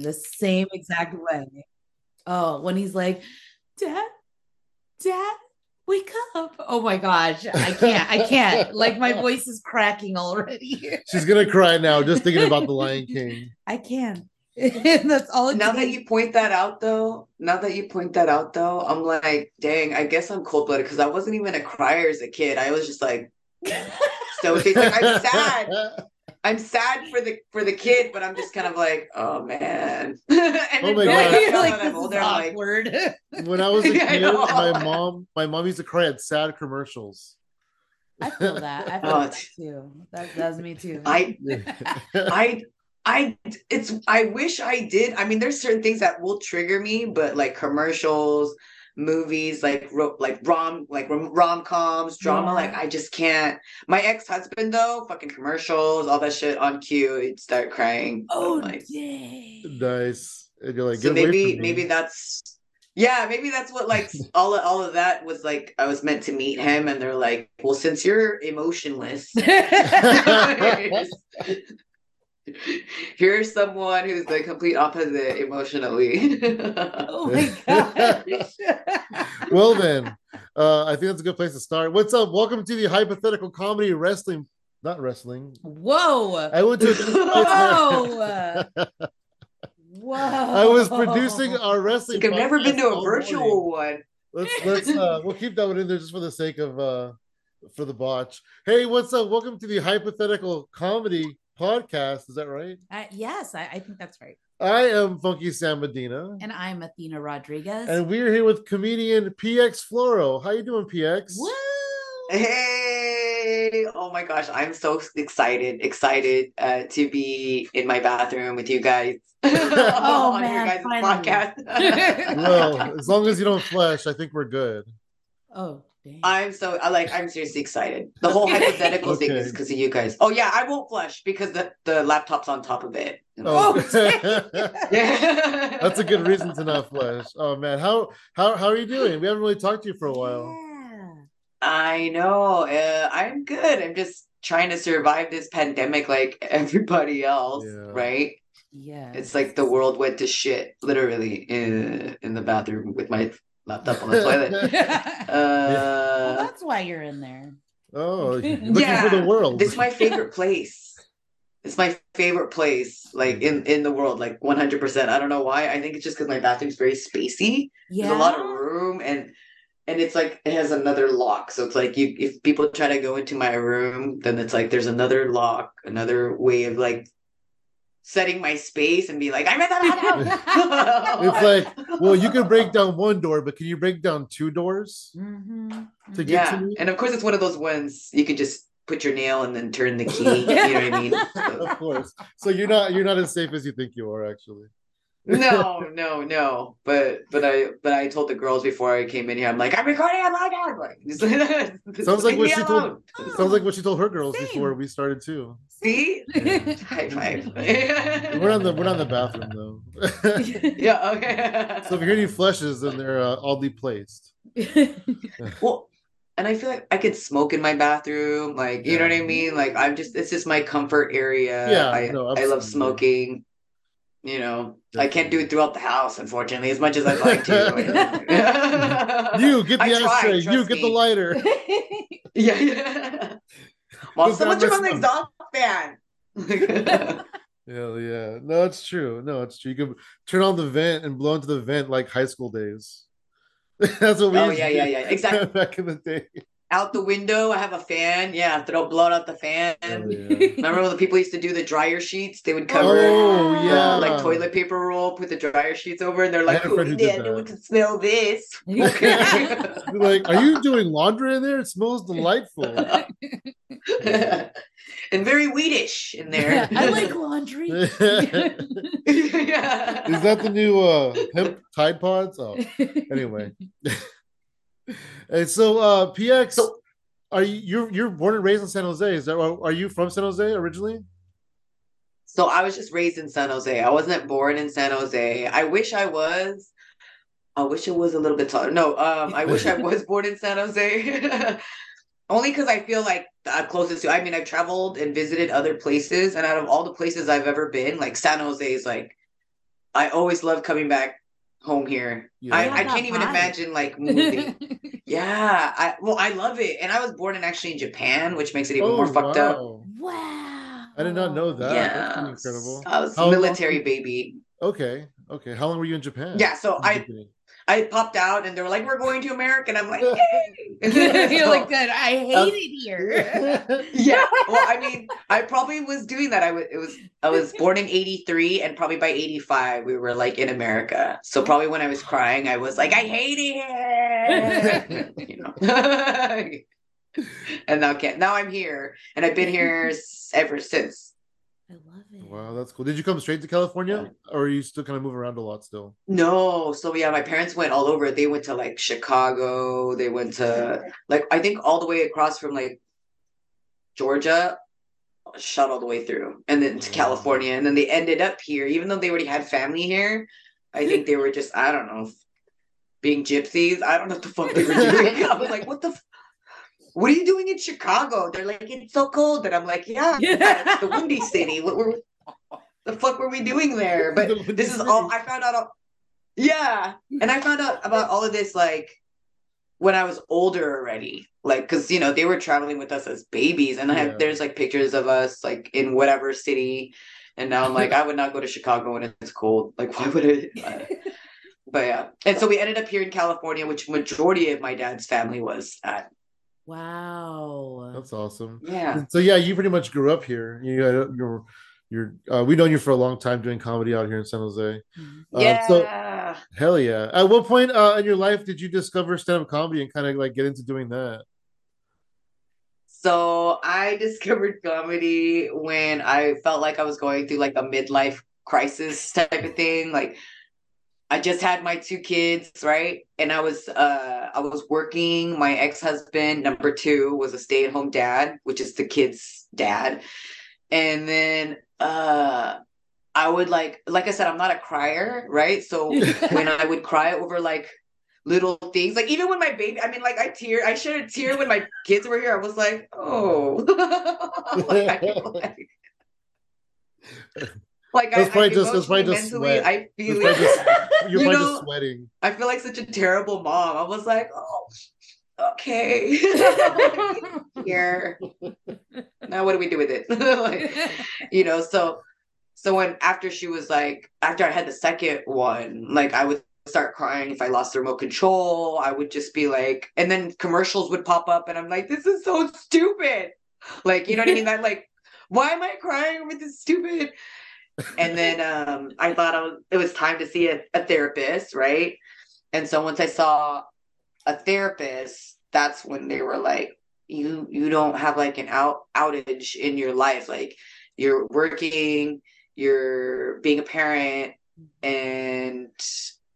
the same exact way. Oh, when he's like, Dad, Dad, wake up. Oh my gosh. I can't. I can't. Like my voice is cracking already. She's gonna cry now just thinking about the Lion King. I can't. That's all it Now that you point that out, though, now that you point that out, though, I'm like, dang, I guess I'm cold blooded because I wasn't even a crier as a kid. I was just like, so she's like I'm sad. I'm sad for the for the kid, but I'm just kind of like, oh man. and Oh my then God. now like, I'm this older, I'm like. When I was a kid, know. my mom, my mom used to cry at sad commercials. I feel that. I feel Oh, that too. That, that's me too. I I I it's I wish I did. I mean, there's certain things that will trigger me, but like commercials, movies, like ro- like rom like rom coms, drama, Yeah. like I just can't. My ex husband though, fucking commercials, all that shit on cue, he'd start crying. oh, I'm like, dang. nice. And you're like, so maybe maybe that's yeah maybe that's what like all of, all of that was like I was meant to meet him, and they're like, well, since you're emotionless. Here's someone who's the complete opposite emotionally. oh my gosh. well then, uh, I think that's a good place to start. What's up? Welcome to the hypothetical comedy wrestling, not wrestling. Whoa. I went to. Whoa. Whoa. I was producing our wrestling. like I've never been to a virtual morning. one. Let's let's uh, we'll keep that one in there just for the sake of uh, for the botch. Hey, what's up? Welcome to the hypothetical comedy podcast. Is that right? Uh, yes, I, I think that's right. I am Funky Sam Medina, And I'm Athena Rodriguez. and we're here with comedian PX Floro. How you doing, PX? Woo! Hey, oh my gosh, I'm so excited, excited uh, to be in my bathroom with you guys. Oh, on man, guys' finally. podcast. Well, as long as you don't flesh, I think we're good. Oh, dang. I'm so I like I'm seriously excited. The whole hypothetical thing is because of you guys. Oh yeah, I won't flush because the, the laptop's on top of it. Oh, Oh, Yeah. that's a good reason to not flush. Oh man, how how how are you doing? We haven't really talked to you for a while. Yeah. I know. Uh, I'm good. I'm just trying to survive this pandemic like everybody else, Yeah. right? Yeah. It's like the world went to shit, literally, in in the bathroom with my laptop on the toilet. well, Uh, that's why you're in there. Oh, looking Yeah, for the world. this is my favorite place. It's my favorite place, like in in the world, like 100. percent I don't know why. I think it's just because my bathroom's very spacey. Yeah. There's a lot of room, and and it's like it has another lock. So it's like you if people try to go into my room, then it's like there's another lock, another way of like setting my space and be like, I'm in the bathroom. It's like, well, you can break down one door, but can you break down two doors Mhm. to get yeah, to me? and of course it's one of those ones you could just put your nail and then turn the key. you know what I mean? So- Of course. So you're not you're not as safe as you think you are, actually. No, no, no. But but I but I told the girls before I came in here, I'm like, I'm recording I'm Like, Sounds like what she alone. told. Sounds like what she told her girls Same. before we started too. See? High five. We're on the we're not in the bathroom though. yeah, okay. so if you hear any flushes, then they're uh, oddly placed. well, and I feel like I could smoke in my bathroom, like you know what I mean? Like I'm just it's just my comfort area. Yeah, I no, I love smoking. You know, I can't do it throughout the house, unfortunately, as much as I'd like to. You get the ashtray. You get the lighter. Yeah, yeah. Well, Look, someone I turn on the missed exhaust fan. Hell yeah. No, it's true. No, it's true. You can turn on the vent and blow into the vent like high school days. That's what we Oh, used to yeah, yeah, yeah, exactly. back in the day. Out the window, I have a fan. Yeah, throw blow out the fan. Hell yeah. Remember when the people used to do the dryer sheets? They would cover Oh, the, yeah. like toilet paper roll, put the dryer sheets over, and they're like, had a who yeah, no one can smell this." Like, are you doing laundry in there? It smells delightful. and very weedish in there. I like laundry. Is that the new uh hemp Tide Pods? Oh, anyway. And so uh PX So- are you you're you're born and raised in San Jose? Is that are you from San Jose originally? So I was just raised in San Jose. I wasn't born in San Jose. I wish I was. I wish it was a little bit taller. No, um, I wish I was born in San Jose. Only because I feel like the closest to. I mean, I've traveled and visited other places, and out of all the places I've ever been, like San Jose is like I always love coming back home here. Yeah. I, I can't even vibe. imagine like moving. yeah, I well, I love it, and I was born and actually in Japan, which makes it even oh, more fucked up. Oh, wow. wow. I did not know that. Yeah, pretty incredible. I was How long- military baby. Okay. Okay. How long were you in Japan? Yeah, so In I beginning? I popped out, and they were like, "We're going to America," and I'm like, "Yay!" You're So- like, good. I hate Um, it here. yeah well i mean i probably was doing that i was it was i was born in 83 and probably by 85 we were like in america so probably when i was crying i was like i hate it you know and now can't now i'm here and i've been here ever since I love it. Wow, that's cool. Did you come straight to California, or are you still kind of move around a lot still? no so yeah my parents went all over they went to like chicago they went to like i think all the way across from like georgia shot all the way through and then to Wow. california and then they ended up here even though they already had family here i think they were just i don't know being gypsies i don't know what the fuck they were doing i was like what the f- what are you doing in chicago? They're like it's so cold. And i'm like yeah it's the windy city. What were the fuck were we doing there? But The this is City. all i found out all- yeah. And i found out about all of this like when i was older already. Like because you know they were traveling with us as babies. And i have Yeah. there's like pictures of us like in whatever city. And now i'm like i would not go to chicago when it's cold. Like why would it? But yeah. And so we ended up here in california which majority of my dad's family was at wow. That's awesome. yeah So yeah, you pretty much grew up here. You got you're you're uh, we've known you for a long time doing comedy out here in San Jose. Uh, yeah so- Hell yeah! At what point uh, in your life did you discover stand up comedy and kind of like get into doing that? So I discovered comedy when I felt like I was going through like a midlife crisis type of thing. Like I just had my two kids, right? And I was uh I was working. My ex-husband, number two, was a stay-at-home dad, which is the kids' dad. And then uh I would like like I said, I'm not a crier, right? So when I would cry over like little things, like even when my baby, I mean, like I tear, I shed a tear when my kids were here. I was like, oh, like, I, like, I, probably I just- that's probably just mentally, sweat. I feel probably just- you're You probably know- just sweating. I feel like such a terrible mom. I was like, oh, okay, here. Now what do we do with it? like, you know so so when after she was like after i had the second one like i would start crying if i lost the remote control i would just be like and then commercials would pop up and i'm like this is so stupid like you know what i mean that like why am i crying over this stupid and then um i thought I was, it was time to see a, a therapist right? And so once i saw a therapist that's when they were like you you don't have like an out outage in your life. Like you're working you're being a parent and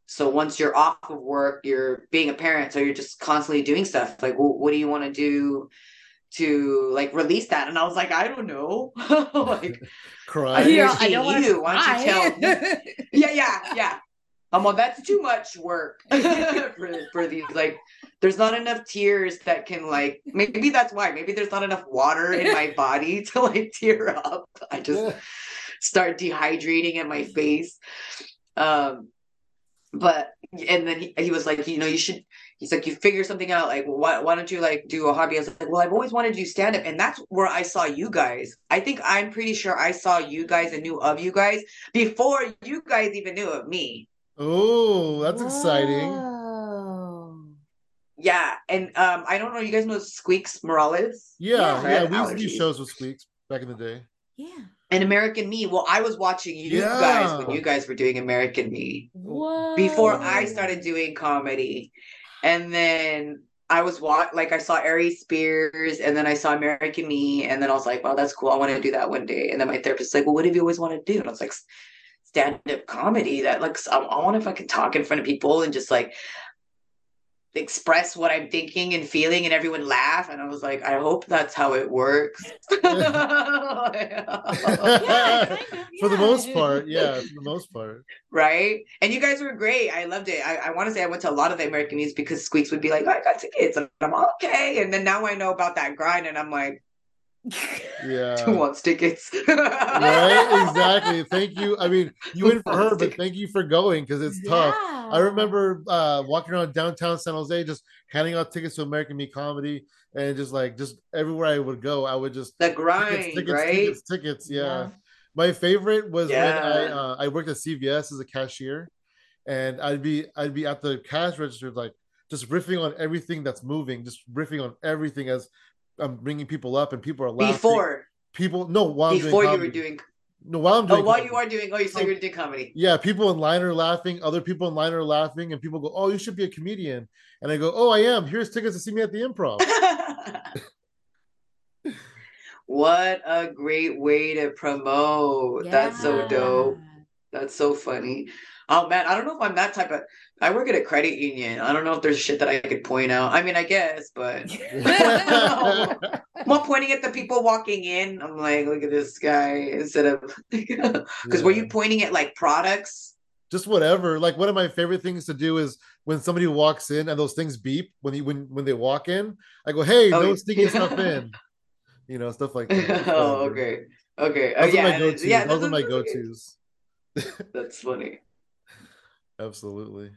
so once you're off of work you're being a parent so you're just constantly doing stuff. Like well, what do you want to do to like release that and i was like i don't know like Cry. Yeah. I don't want you. to Why don't you cry. yeah yeah yeah i'm well that's too much work for, for these like there's not enough tears that can like maybe that's why maybe there's not enough water in my body to like tear up i just start dehydrating in my face um but and then he, he was like you know you should he's like you figure something out like why, why don't you like do a hobby i was like well i've always wanted to do stand up and that's where i saw you guys i think i'm pretty sure i saw you guys and knew of you guys before you guys even knew of me Oh, that's exciting. Yeah and um i don't know you guys know squeaks morales Yeah, Yeah. yeah. We used to do shows with Squeaks back in the day. Yeah. and american me well i was watching you Yeah. guys when you guys were doing american me Whoa. before I started doing comedy. And then I was wa- like I saw Ari Spears and then I saw American Me and then I was like, wow, that's cool. I want to do that one day. And then my therapist was like, well, what have you always wanted to do? And I was like, stand up comedy. That like I, I want if I can talk in front of people and just like express what I'm thinking and feeling and everyone laugh. And I was like, I hope that's how it works. Yeah, kind of, For the most part, yeah. For the most part. right? And you guys were great. I loved it. I, I want to say I went to a lot of the American News because Squeaks would be like, I got tickets, and I'm okay. And then now I know about that grind, and I'm like, Yeah. Who wants tickets? right exactly thank you i mean you went for her but thank you for going because it's tough i remember uh walking around downtown san jose just handing out tickets to american me comedy and just like just everywhere i would go i would just the grind, tickets, tickets, right? tickets, tickets yeah. Yeah. my favorite was when i uh, i worked at cvs as a cashier and i'd be i'd be at the cash register like just riffing on everything that's moving just riffing on everything as i'm bringing people up and people are laughing Before, people no while I'm doing before you were doing, no while i'm oh, doing oh, while comedy. you are doing, oh, you so Oh. you're doing comedy. yeah people in line are laughing other people in line are laughing and people go oh you should be a comedian and i go oh i am here's tickets to see me at the improv what a great way to promote. That's so dope. That's so funny. Oh man, I don't know if I'm that type of. I work at a credit union. I don't know if there's shit that I could point out. I mean, I guess, but I'm not pointing at the people walking in. I'm like, look at this guy instead of because were Yeah. you pointing at like products? just whatever like one of my favorite things to do is when somebody walks in and those things beep when you when when they walk in i go hey Oh, no yeah. sneaking stuff in you know stuff like that oh, okay, okay. Oh, those yeah, are my go-tos yeah, those that's- are my go-to's That's funny. Absolutely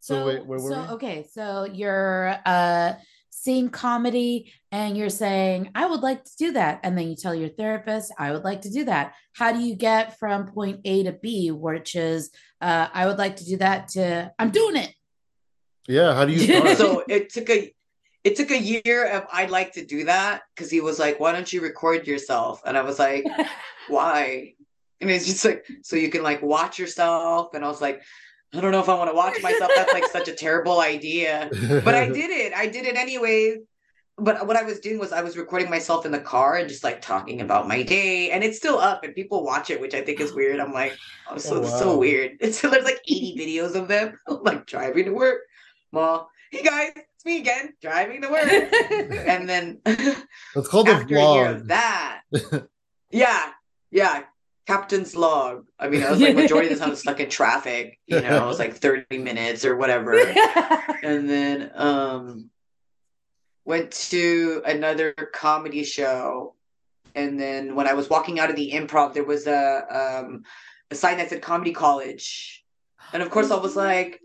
So, so, wait where were so we okay, so you're uh seeing comedy and you're saying, I would like to do that. And then you tell your therapist, I would like to do that. How do you get from point A to B, which is uh I would like to do that to I'm doing it. yeah how do you start so it took a it took a year of I'd like to do that because he was like, why don't you record yourself? And I was like, why? And it's just like so you can like watch yourself. And I was like, I don't know if I want to watch myself. That's like such a terrible idea. But I did it. I did it anyways. But what I was doing was I was recording myself in the car and just like talking about my day, and it's still up, and people watch it, which I think is weird. I'm like, oh, so Oh, so wow. weird. It's there's like 80 videos of them like driving to work. Well, hey guys, it's me again, driving to work. and then it's called a after a vlog that, yeah, yeah, captain's log. I mean, I was like majority of the time stuck in traffic. You know, it was like 30 minutes or whatever and then um went to another comedy show and then when i was walking out of the improv there was a um a sign that said comedy college and of course i was like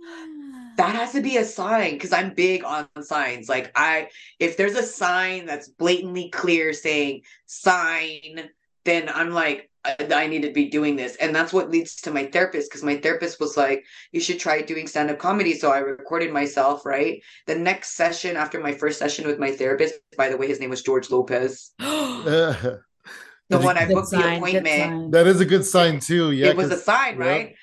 that has to be a sign because i'm big on signs like i if there's a sign that's blatantly clear saying sign then i'm like I, I need to be doing this and that's what leads to my therapist because my therapist was like you should try doing stand-up comedy so i recorded myself right the next session after my first session with my therapist by the way his name was george lopez the the one i booked the sign, good appointment that is a good sign too yeah it was a sign, yeah. right?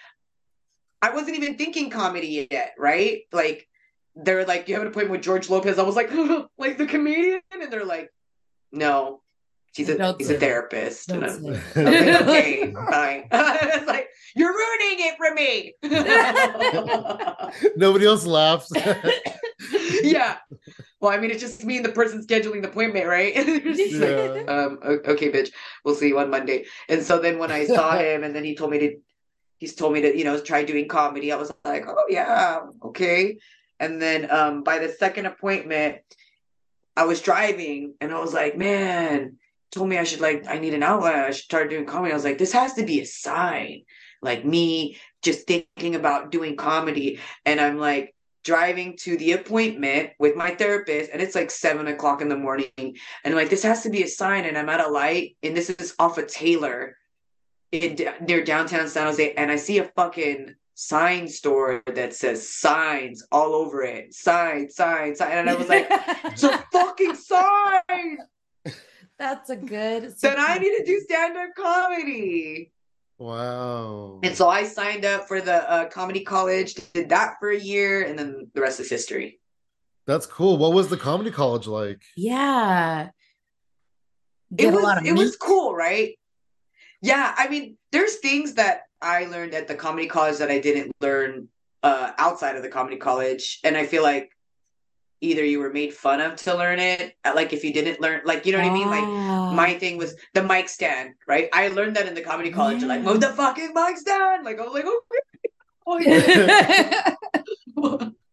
I wasn't even thinking comedy yet, right? Like they're like, you have an appointment with George Lopez. I was like, like the comedian, and they're like, no, he's a Don't he's a therapist. And I'm, say I was like, okay, fine. it's like you're ruining it for me. nobody else laughs yeah. Well, I mean, it's just me and the person scheduling the appointment, right? It's just like, Yeah. um okay bitch we'll see you on monday and so then when i saw him and then he told me to he's told me to you know try doing comedy i was like oh yeah okay and then um by the second appointment i was driving and i was like man told me i should like i need an outlet. I should start doing comedy. I was like this has to be a sign. Like me just thinking about doing comedy. And i'm like driving to the appointment with my therapist and it's like seven o'clock in the morning. And I'm like this has to be a sign. And i'm at a light and this is off of taylor in near downtown san jose. And i see a fucking sign store that says signs all over it. Sign sign sign. And i was like it's a fucking sign That's a good. then i need to do stand-up comedy wow and so i signed up for the uh, comedy college did that for a year and then the rest is history that's cool what was the comedy college like Yeah. it Get a was lot of it was cool, right? Yeah, I mean, there's things that I learned at the comedy college that I didn't learn uh, outside of the comedy college, and I feel like either you were made fun of to learn it, uh, like if you didn't learn, like you know what I mean, like. Ah. My thing was the mic stand, right? I learned that in the comedy college. You're like, move the fucking mic stand. Like, I was like, okay. Oh, yeah.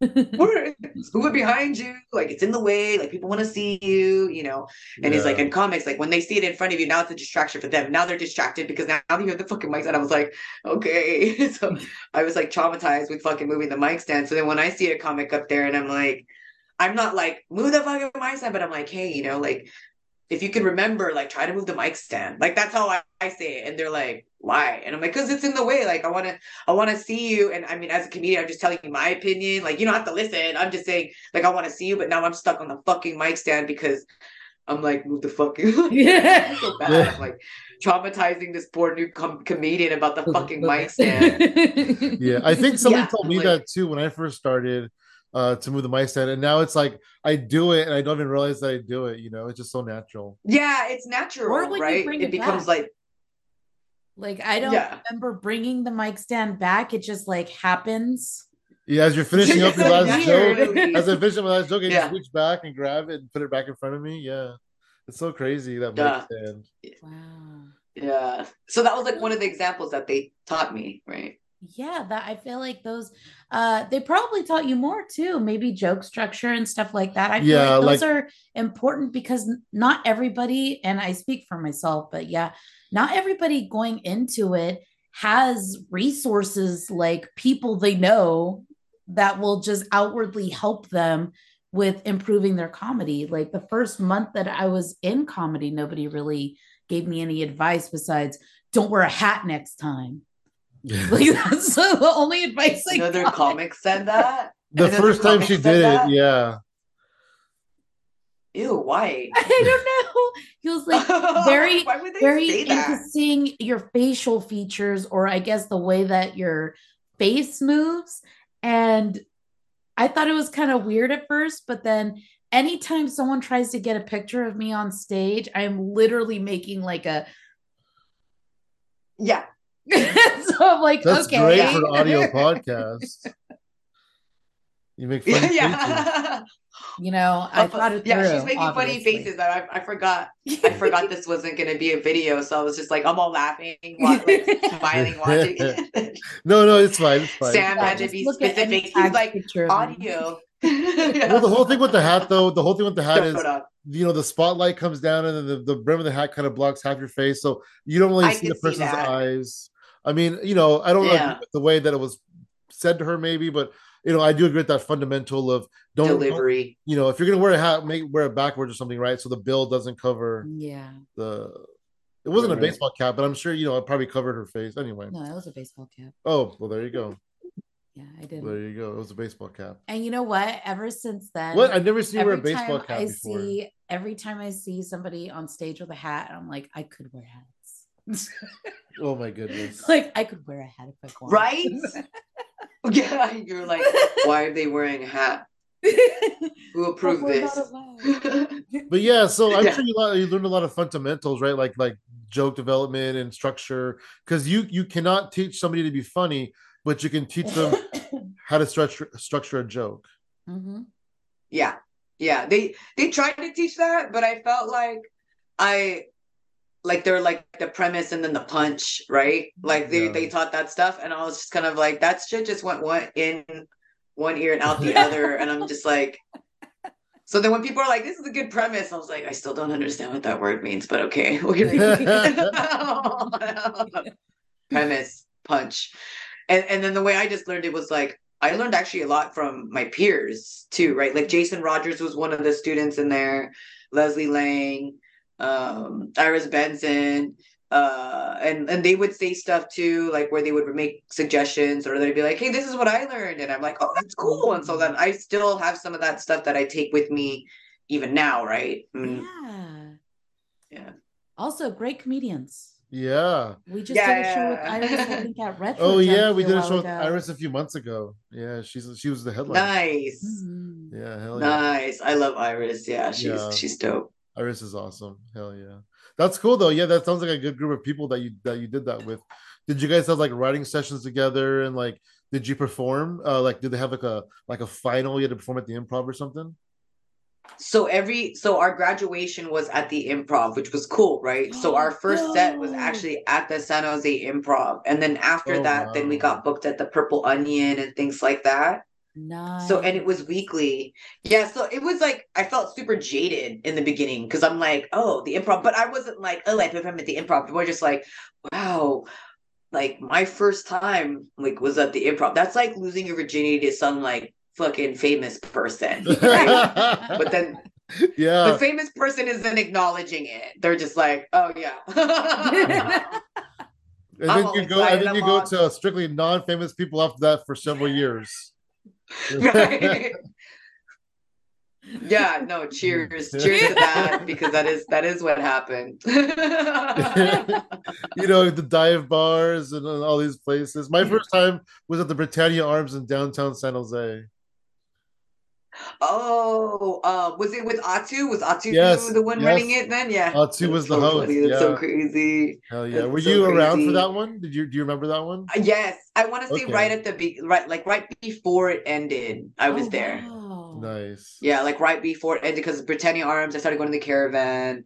move it behind you, like it's in the way, like people want to see you, you know. And yeah. he's like, in comics, like when they see it in front of you, now it's a distraction for them. Now they're distracted because now, now you have the fucking mic stand. I was like, okay. so I was like traumatized with fucking moving the mic stand. So then when I see a comic up there and I'm like, I'm not like move the fucking mic stand, but I'm like, hey, you know, like if you can remember, like try to move the mic stand. Like that's how I, I say it. And they're like, why? And I'm like, because it's in the way. Like I want to, I want to see you. And I mean, as a comedian, I'm just telling you my opinion. Like you don't have to listen. I'm just saying, like I want to see you, but now I'm stuck on the fucking mic stand because I'm like, move the fucking. yeah. so bad. Yeah. I'm like traumatizing this poor new com- comedian about the fucking mic stand. yeah, I think somebody yeah, told me like, that too when I first started uh, to move the mic stand, and now it's like I do it and I don't even realize that I do it. You know, it's just so natural. Yeah, it's natural, right? It, it becomes back. like like I don't yeah. remember bringing the mic stand back. It just like happens. Yeah, as you're finishing up your last joke, as I finish my last joke, I yeah. just reach back and grab it and put it back in front of me. Yeah, it's so crazy that yeah. mic stand. Wow. Yeah. So that was like one of the examples that they taught me, right? Yeah that i feel like those uh they probably taught you more too maybe joke structure and stuff like that. I feel yeah, like those like, are important because not everybody and i speak for myself but yeah not everybody going into it has resources like people they know that will just outwardly help them with improving their comedy. Like the first month that i was in comedy nobody really gave me any advice besides don't wear a hat next time like that's the only advice I Another got. comic said that. The Another first time she did that? it, yeah. Ew, why? I don't know. He was like very, very into seeing your facial features, or I guess the way that your face moves. And I thought it was kind of weird at first, but then anytime someone tries to get a picture of me on stage, I'm literally making like a yeah so I'm like, That's okay. great for audio podcast. You make funny yeah. You know, oh, I thought it Yeah, through, she's making obviously. funny faces. I, I forgot. I forgot this wasn't going to be a video, so I was just like, I'm all laughing, like, smiling, watching no, no, it's fine. It's fine. Sam yeah, had to be specific. He's like audio. well, the whole thing with the hat, though, the whole thing with the hat is, you know, the spotlight comes down and then the, the brim of the hat kind of blocks half your face, so you don't really I see the person's see eyes. I mean, you know, I don't yeah. know the way that it was said to her, maybe, but you know, I do agree with that fundamental of don't delivery. Don't, you know, if you're gonna wear a hat, make wear it backwards or something, right? So the bill doesn't cover. Yeah. The it wasn't right. a baseball cap, but I'm sure you know it probably covered her face anyway. No, it was a baseball cap. Oh well, there you go. Yeah, I did. There you go. It was a baseball cap. And you know what? Ever since then, what I've never seen you wear a baseball cap I before. see every time I see somebody on stage with a hat, I'm like, I could wear hats. Oh my goodness. Like I could wear a hat if I want. Right? yeah, you're like, why are they wearing a hat? Who approved this? but yeah, so I'm yeah. sure you, you learned a lot of fundamentals, right? Like like joke development and structure, because you you cannot teach somebody to be funny, but you can teach them how to structure structure a joke. Mm-hmm. Yeah, yeah. They they tried to teach that, but I felt like I like they're like the premise and then the punch, right? Like they, yeah. they taught that stuff, and I was just kind of like that shit just went one in one ear and out the other, and I'm just like. So then when people are like, "This is a good premise," I was like, "I still don't understand what that word means, but okay." premise, punch, and and then the way I just learned it was like I learned actually a lot from my peers too, right? Like Jason Rogers was one of the students in there, Leslie Lang, um, Iris Benson, uh, and and they would say stuff too, like where they would make suggestions, or they'd be like, "Hey, this is what I learned," and I'm like, "Oh, that's cool." And so then I still have some of that stuff that I take with me even now, right? I mean, yeah, yeah. Also, great comedians. Yeah. We just yeah. did a show with Iris, I think, at Retro. Oh yeah, we did a show with Iris a few months ago. Yeah, she's she was the headline. Nice. Mm-hmm. Yeah, hell yeah. Nice. I love Iris. Yeah, she's yeah. she's dope. Iris is awesome. Hell yeah. That's cool though. Yeah, that sounds like a good group of people that you that you did that with. Did you guys have like writing sessions together and like did you perform? Uh like did they have like a like a final you had to perform at the improv or something? So every so our graduation was at the improv, which was cool, right? So our first no. set was actually at the San Jose Improv. And then after oh, that, wow. then we got booked at the Purple Onion and things like that. Nice. So and it was weekly. Yeah, so it was like I felt super jaded in the beginning because I'm like, oh, the improv, but I wasn't like, oh, I perform at the improv. We're just like, wow, like my first time like was at the improv. That's like losing your virginity to some like fucking famous person. Right? but then yeah the famous person isn't acknowledging it. They're just like, oh yeah. and I'm then you go and excited, then you I'm go all- to strictly non-famous people after that for several years right. Yeah, no, cheers. Cheers to that because that is that is what happened. you know the dive bars and all these places my first time was at the britannia arms in downtown san jose oh, uh, was it with Atu? Was Atu Yes, the one yes. running it then? Yeah. Atu was That's the so host, funny. That's so crazy. hell yeah That's were so you around for that one did you do you remember that one Uh, Yes, I want to say Okay. right at the be- right, like right before it ended. I was Oh, there. wow. nice Yeah, like right before it ended because Britannia Arms. I started going to the caravan,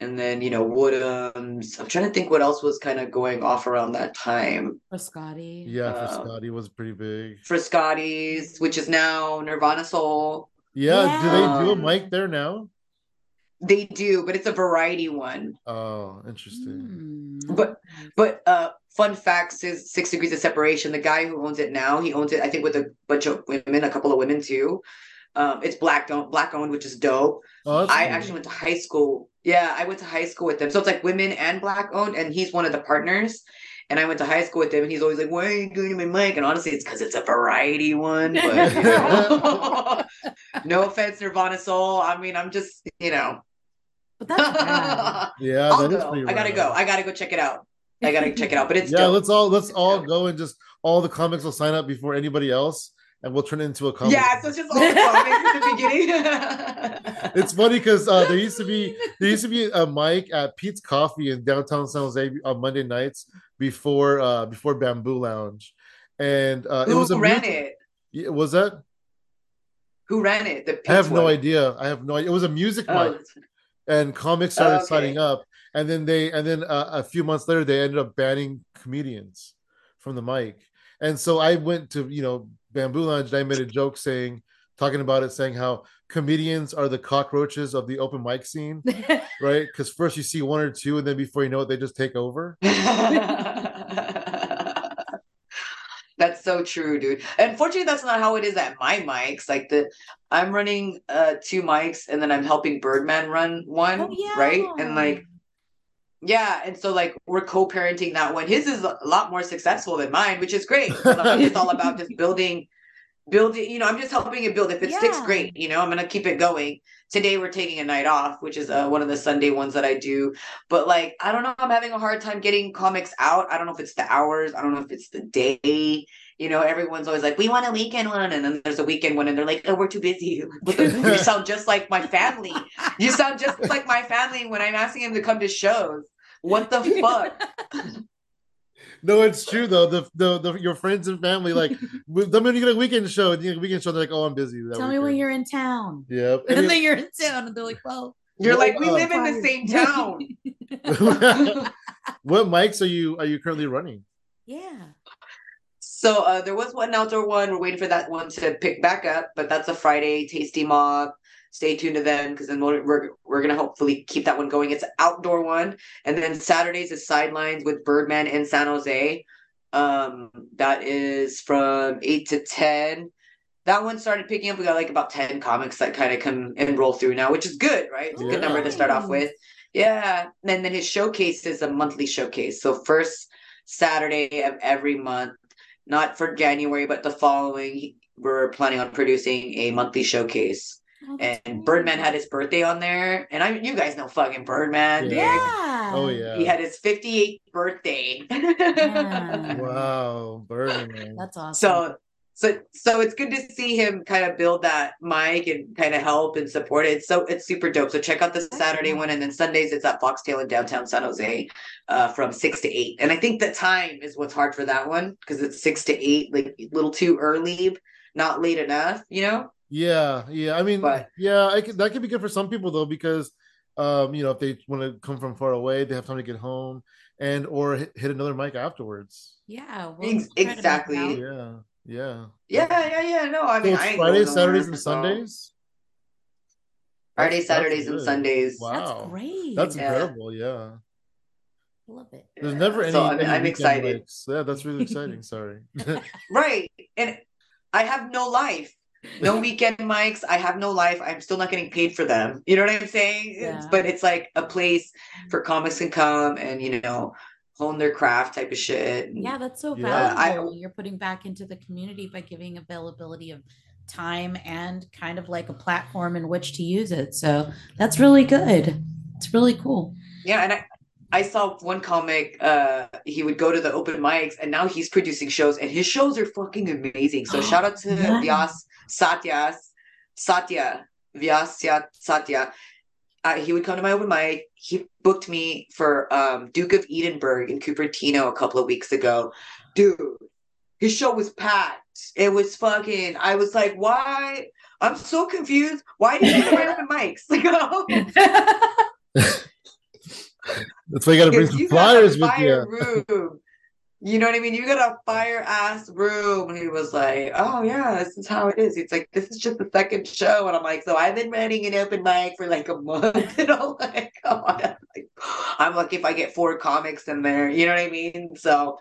and then you know Woodhams. I'm trying to think what else was kind of going off around that time. For Scotty. yeah for Um, scotty was pretty big For Scotty's, which is now Nirvana Soul. yeah, do they do a Yeah. mic there now They do, but it's a variety one. oh interesting Hmm, But- But uh fun facts is six degrees of separation. The guy who owns it now, he owns it, I think, with a bunch of women, a couple of women too. Um, it's black owned, black owned, which is dope. oh, I cool. actually went to high school. Yeah, I went to high school with them. So it's like women and black owned, and he's one of the partners. And I went to high school with him, and he's always like, "Why are you doing my mic?" And honestly, it's because it's a variety one. But you know. no offense, Nirvana Soul. I mean, I'm just you know. But that's rad. yeah I'll that is go. pretty I gotta rad. go. I gotta go check it out. I gotta check it out. But it's yeah dope. let's all let's all go and just all the comics will sign up before anybody else and we'll turn it into a comic Yeah, so it's just all comics at the beginning. it's funny because uh, there used to be there used to be a mic at Peet's Coffee in downtown San Jose on Monday nights before uh before Bamboo Lounge, and uh, it was a ran music- it? Was that? Who ran it? The I have no idea. I have no idea. It was a music Oh, mic, and comics started Okay. signing up, and then they and then uh, a few months later they ended up banning comedians from the mic, and so I went to you know Bamboo Lounge and I made a joke saying talking about it saying how comedians are the cockroaches of the open mic scene right? Because first you see one or two, and then before you know it, they just take over. That's so true, dude. Unfortunately, that's not how it is at my mics. Like the I'm running uh two mics and then I'm helping Birdman run one, Oh, yeah. right? And like yeah, and so like we're co-parenting that one. His is a lot more successful than mine, which is great. I'm all about just building building, you know, I'm just helping it build. If it sticks, great. You know, I'm gonna keep it going. Today we're taking a night off, which is uh, one of the Sunday ones that I do. But like, I don't know, I'm having a hard time getting comics out. I don't know if it's the hours, I don't know if it's the day. You know, everyone's always like, "We want a weekend one," and then there's a weekend one, and they're like, "Oh, we're too busy." You sound just like my family. You sound just like my family when I'm asking him to come to shows. What the fuck? No, it's true though. The the, the your friends and family like with them when you get a weekend show, you know, weekend show, they're like, "Oh, I'm busy." that Tell me when you're in town. Yep. And then you're in town, and they're like, "Well, You're like, we Uh, live in the same town. what mics are you are you currently running? yeah." So uh, there was one outdoor one. We're waiting for that one to pick back up, but that's a Friday tasty mob. Stay tuned to them because then we're, we're we're gonna hopefully keep that one going. It's an outdoor one, and then Saturdays is sidelines with Birdman in San Jose. Um, that is from eight to ten. That one started picking up. We got like about ten comics that kind of come and roll through now, which is good, right? It's a Yeah. good number to start off with. Yeah, and then his showcase is a monthly showcase. So first Saturday of every month not for January, but the following, we're planning on producing a monthly showcase. Oh, And great. Birdman had his birthday on there, and I, you guys know fucking Birdman. Yeah. Yeah. Oh yeah. He had his 58th birthday. Yeah. Wow, Birdman. That's awesome. so, so, so it's good to see him kind of build that mic and kind of help and support it. So it's super dope. So check out the Saturday one, and then Sundays it's at Foxtail in downtown San Jose, uh, from six to eight. And I think the time is what's hard for that one because it's six to eight, like a little too early, not late enough, you know. Yeah, yeah. I mean, But- yeah, I could, that could be good for some people though, because um, you know, if they want to come from far away, they have time to get home and or hit, hit another mic afterwards. yeah. Ex- try to make it exactly. Yeah, Yeah. Yeah, yeah, yeah. No, I mean, so I Fridays, Saturdays, and Sundays. Friday, Saturdays, and Sundays. Wow, that's great. That's Yeah. incredible. Yeah. I love it. There's never any. So I mean, any I'm excited. breaks. Yeah, that's really exciting. Sorry. Right, and I have no life. No weekend mics. I have no life. I'm still not getting paid for them. You know what I'm saying? Yeah. But it's like a place for comics can come and you know hone their craft type of shit. Yeah, that's so Yeah. valuable. I- You're putting back into the community by giving availability of time and kind of like a platform in which to use it. So that's really good. It's really cool. Yeah, and I, I saw one comic. Uh, he would go to the open mics, and now he's producing shows, and his shows are fucking amazing. So shout out to Yeah. Vyas Satyas, Satya Vyas Satya. Uh, he would come to my open mic. He booked me for um, Duke of Edinburgh in Cupertino a couple of weeks ago. Dude, his show was packed. It was fucking. I was like, why? I'm so confused. Why did you do my open mics? Like, That's why you got to bring some flyers with you. room. You know what I mean? You got a fire ass room. And he was like, Oh yeah, this is how it is. It's like, this is just the second show. And I'm like, so I've been running an open mic for like a month. And I'm like, oh, I'm like, I'm lucky if I get four comics in there. You know what I mean? So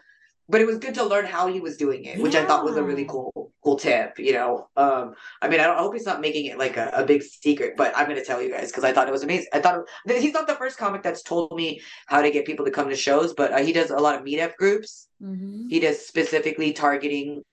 but it was good to learn how he was doing it, which I thought was a really cool, cool tip. You know, um, I mean, I, don't, I hope he's not making it like a, a big secret, but I'm going to tell you guys because I thought it was amazing. I thought it- he's not the first comic that's told me how to get people to come to shows, but uh, he does a lot of meetup groups. Mhm. He does specifically targeting.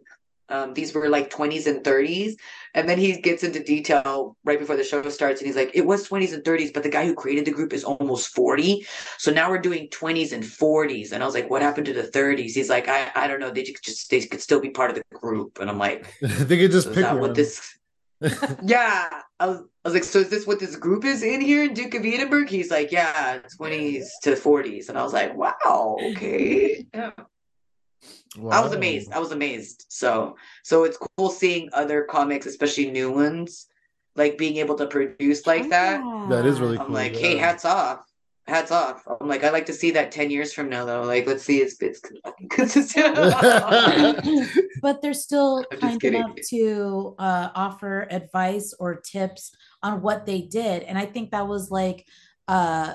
Um, these were like 20s and 30s, and then he gets into detail right before the show starts, and he's like, "It was 20s and 30s, but the guy who created the group is almost 40, so now we're doing 20s and 40s." And I was like, "What happened to the 30s?" He's like, "I, I don't know. They just they could still be part of the group." And I'm like, they could just "So pick one. what this?" yeah, I was, I was like, "So is this what this group is in here in Duke of Edinburgh?" He's like, "Yeah, 20s to 40s," and I was like, "Wow, okay." Yeah. I was amazed. I was amazed. So so it's cool seeing other comics, especially new ones, like being able to produce like that. That is really cool. I'm cool. like, hey, hats off. Hats off. I'm like, I like to see that 10 years from now though. Like, let's see if it's consistent. but they're still kind kidding. enough to uh, offer advice or tips on what they did and i think that was like uh,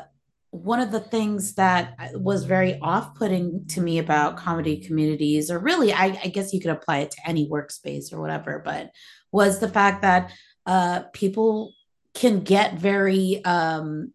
one of the things that was very off-putting to me about comedy communities or really I, I guess you could apply it to any workspace or whatever but was the fact that uh, people can get very um,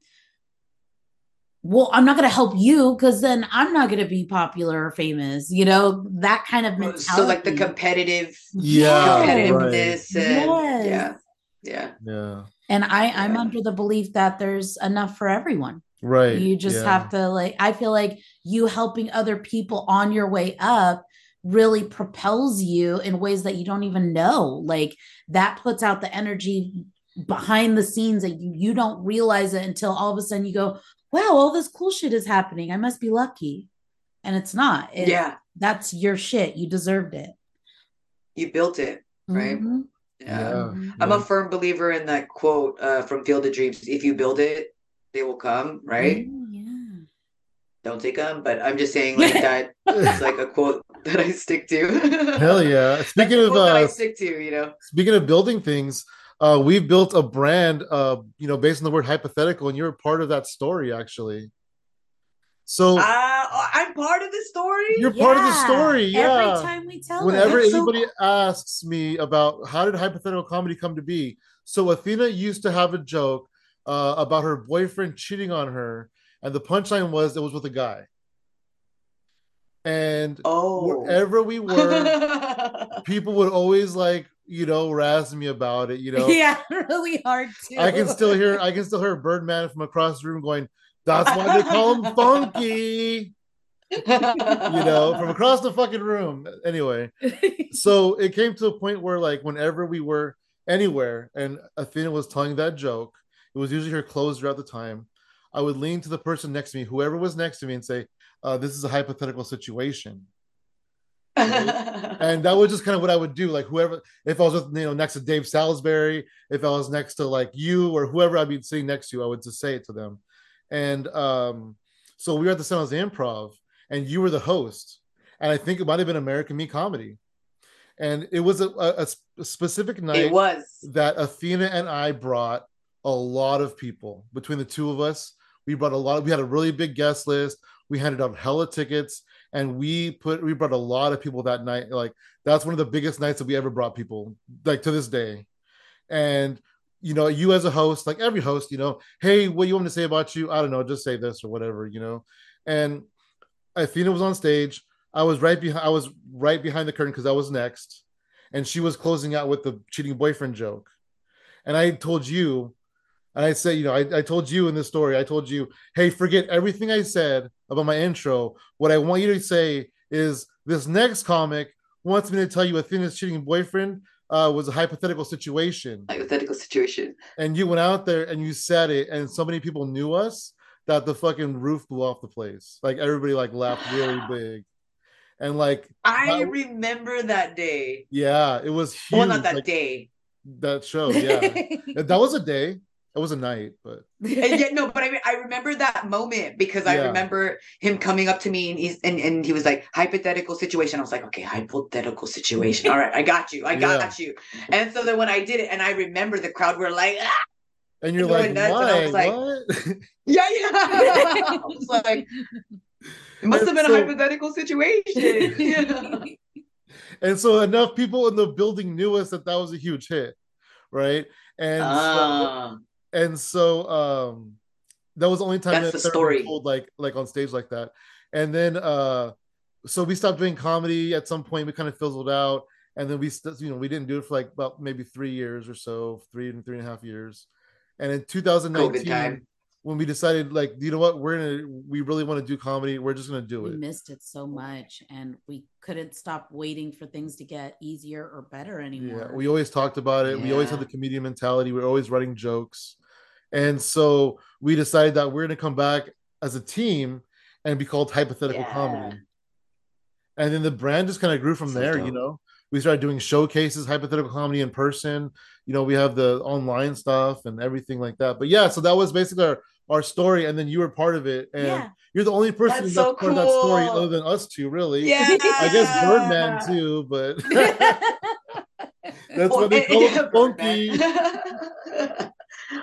well i'm not going to help you because then i'm not going to be popular or famous you know that kind of mentality so like the competitive Yeah, competitiveness and Yes. yeah. Yeah. Yeah. and i i'm Yeah. under the belief that there's enough for everyone Right. you just yeah. have to like i feel like you helping other people on your way up really propels you in ways that you don't even know like that puts out the energy behind the scenes that you, you don't realize it until all of a sudden you go wow all this cool shit is happening i must be lucky and it's not It's- Yeah. that's your shit you deserved it You built it. Right. Mhm. Yeah. Yeah. Mhm. I'm a firm believer in that quote uh, from Field of Dreams. If you build it, they will come, right? Oh, yeah Don't take them, but I'm just saying like that. It's like a quote that I stick to. Hell yeah. Speaking of quote that I uh stick to, you know. speaking of building things, uh we've built a brand uh you know based on the word hypothetical and you're a part of that story actually. So Uh, I'm part of the story. you're part of the story. Yeah. every time we tell whenever it That's so anybody asks me about how did hypothetical comedy come to be so athena used to have a joke uh, about her boyfriend cheating on her and the punchline was it was with a guy. And Oh. wherever we were people would always like you know razz me about it you know? Yeah really hard to. I can still hear i can still hear birdman from across the room going that's why they call him funky. You know from across the fucking room. Anyway so it came to a point where like whenever we were anywhere and athena was telling that joke it was usually her closer throughout the time. I would lean to the person next to me whoever was next to me and say uh, this is a hypothetical situation. And that was just kind of what i would do. Like whoever if i was with you know next to dave salisbury if i was next to like you or whoever i'd be sitting next to i would just say it to them. And um so we were at the San Jose Improv, and you were the host, and I think it might have been American Me Comedy, and it was a, a, a specific night. It was. that Athena and I brought a lot of people between the two of us. We brought a lot. We had a really big guest list. We handed out hella tickets, and we put we brought a lot of people that night. Like that's one of the biggest nights that we ever brought people. Like to this day, and you know, you as a host, like every host, you know, hey, what do you want me to say about you? I don't know, just say this or whatever, you know. And Athena was on stage. I was right behind. I was right behind the curtain because I was next, and she was closing out with the cheating boyfriend joke. And I told you, and I said, you know, I, I told you in this story, I told you, hey, forget everything I said about my intro. What I want you to say is this next comic wants me to tell you Athena's cheating boyfriend uh, was a hypothetical situation. Hypothetical situation. And you went out there and you said it, and so many people knew us that the fucking roof blew off the place. Like everybody like laughed really big. And like I that, remember that day. Yeah, it was huge. Well, not that like, day. That show, yeah. that was a day. It was a night, but yeah, no, but I I remember that moment because I remember him coming up to me and he's and, and he was like hypothetical situation. I was like, okay, hypothetical situation. All right, I got you, I got yeah. you. And so then when I did it, and I remember the crowd were like, ah! and you're like, nuts, why? I was like, what? yeah, yeah. I was like, it must have been so, a hypothetical situation. yeah. And so enough people in the building knew us that that was a huge hit, right? And uh. so, ah and so um that was the only time that's that the story. told like like on stage like that. And then uh so we stopped doing comedy at some point. We kind of fizzled out. And then we st- you know we didn't do it for like about maybe three years or so three and three and a half years. And in 2019 when we decided like you know what? We're gonna we really want to do comedy. We're just gonna do we it. we missed it so much and we couldn't stop waiting for things to get easier or better anymore. yeah we always talked about it. Yeah. we always had the comedian mentality. We we're always writing jokes and so we decided that we're going to come back as a team and be called hypothetical yeah. comedy. And then the brand just kind of grew from so there, dope. you know. We started doing showcases, hypothetical comedy in person. You know, we have the online stuff and everything like that. But yeah, so that was basically our, our story. And then you were part of it. And yeah. you're the only person that's, so cool. part of that story other than us two, really. Yeah. I guess Birdman too, but that's what they call it funky.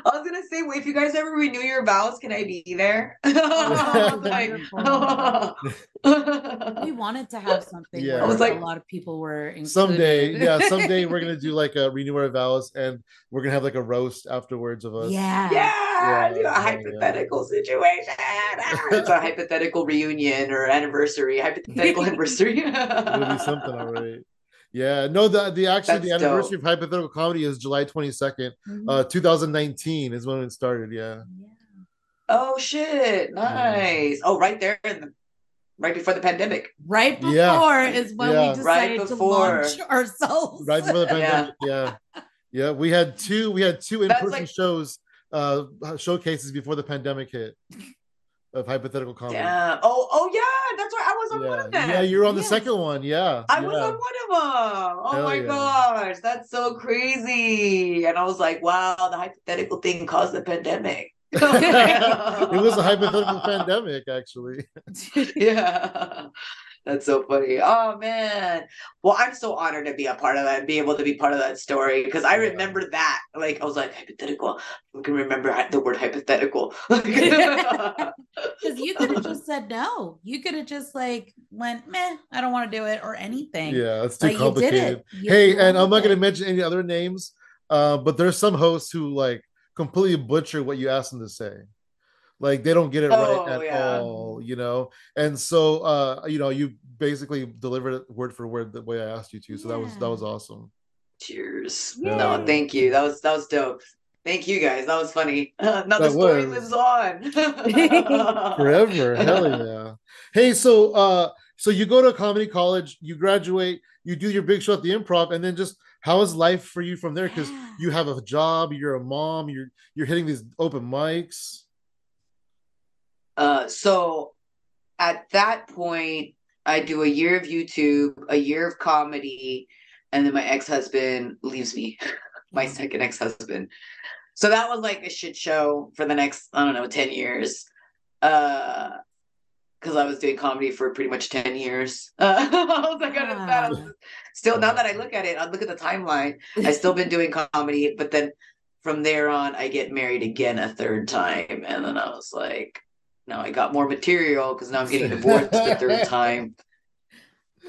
I was gonna say, wait, if you guys ever renew your vows, can I be there? like, we wanted to have something. Yeah, I was like, a lot of people were included. someday. Yeah, someday we're gonna do like a renew our vows, and we're gonna have like a roast afterwards of us. Yeah, yeah, yeah a hypothetical yeah. situation. Ah, it's a hypothetical reunion or anniversary, hypothetical anniversary. It'll be something already. Yeah, no, the the actually That's the anniversary dope. of hypothetical comedy is July 22nd, mm-hmm. uh 2019 is when it started. Yeah. yeah. Oh shit. Nice. Oh, right there in the right before the pandemic. Right before yeah. is when yeah. we decided right to launch ourselves. Right before the pandemic. yeah. yeah. Yeah. We had two we had two in-person like... shows uh showcases before the pandemic hit of hypothetical comedy. Yeah. Oh, oh yeah, that's right. I was on yeah. one of them. Yeah, you're on the second one. Yeah. I yeah. was on one of them. Oh Hell my yeah. gosh, that's so crazy. And I was like, wow, the hypothetical thing caused the pandemic. it was a hypothetical pandemic, actually. yeah. That's so funny. Oh man. Well, I'm so honored to be a part of that and be able to be part of that story because I remember that. Like I was like hypothetical. I can remember the word hypothetical. Because you could have just said no. You could have just like went, meh, I don't want to do it or anything. Yeah, it's too like, complicated. You you hey, and I'm not gonna mention any other names, uh, but there's some hosts who like completely butcher what you ask them to say like they don't get it oh, right at yeah. all you know? And so uh you know you basically delivered it word for word the way i asked you to so yeah. that was that was awesome. Cheers. Yeah. no thank you. That was that was dope. Thank you guys. That was funny. Now that the story was. lives on. Forever. Hell yeah. Hey so uh so you go to comedy college you graduate you do your big show at the improv and then just how is life for you from there? Because you have a job you're a mom you're you're hitting these open mics uh, so at that point, I do a year of YouTube, a year of comedy, and then my ex husband leaves me, my second ex husband. So that was like a shit show for the next, I don't know, 10 years. Uh, because I was doing comedy for pretty much 10 years. Uh, I was like, yeah. still now that I look at it, I look at the timeline. I've still been doing comedy, but then from there on, I get married again a third time, and then I was like, now I got more material because now I'm getting divorced the third time.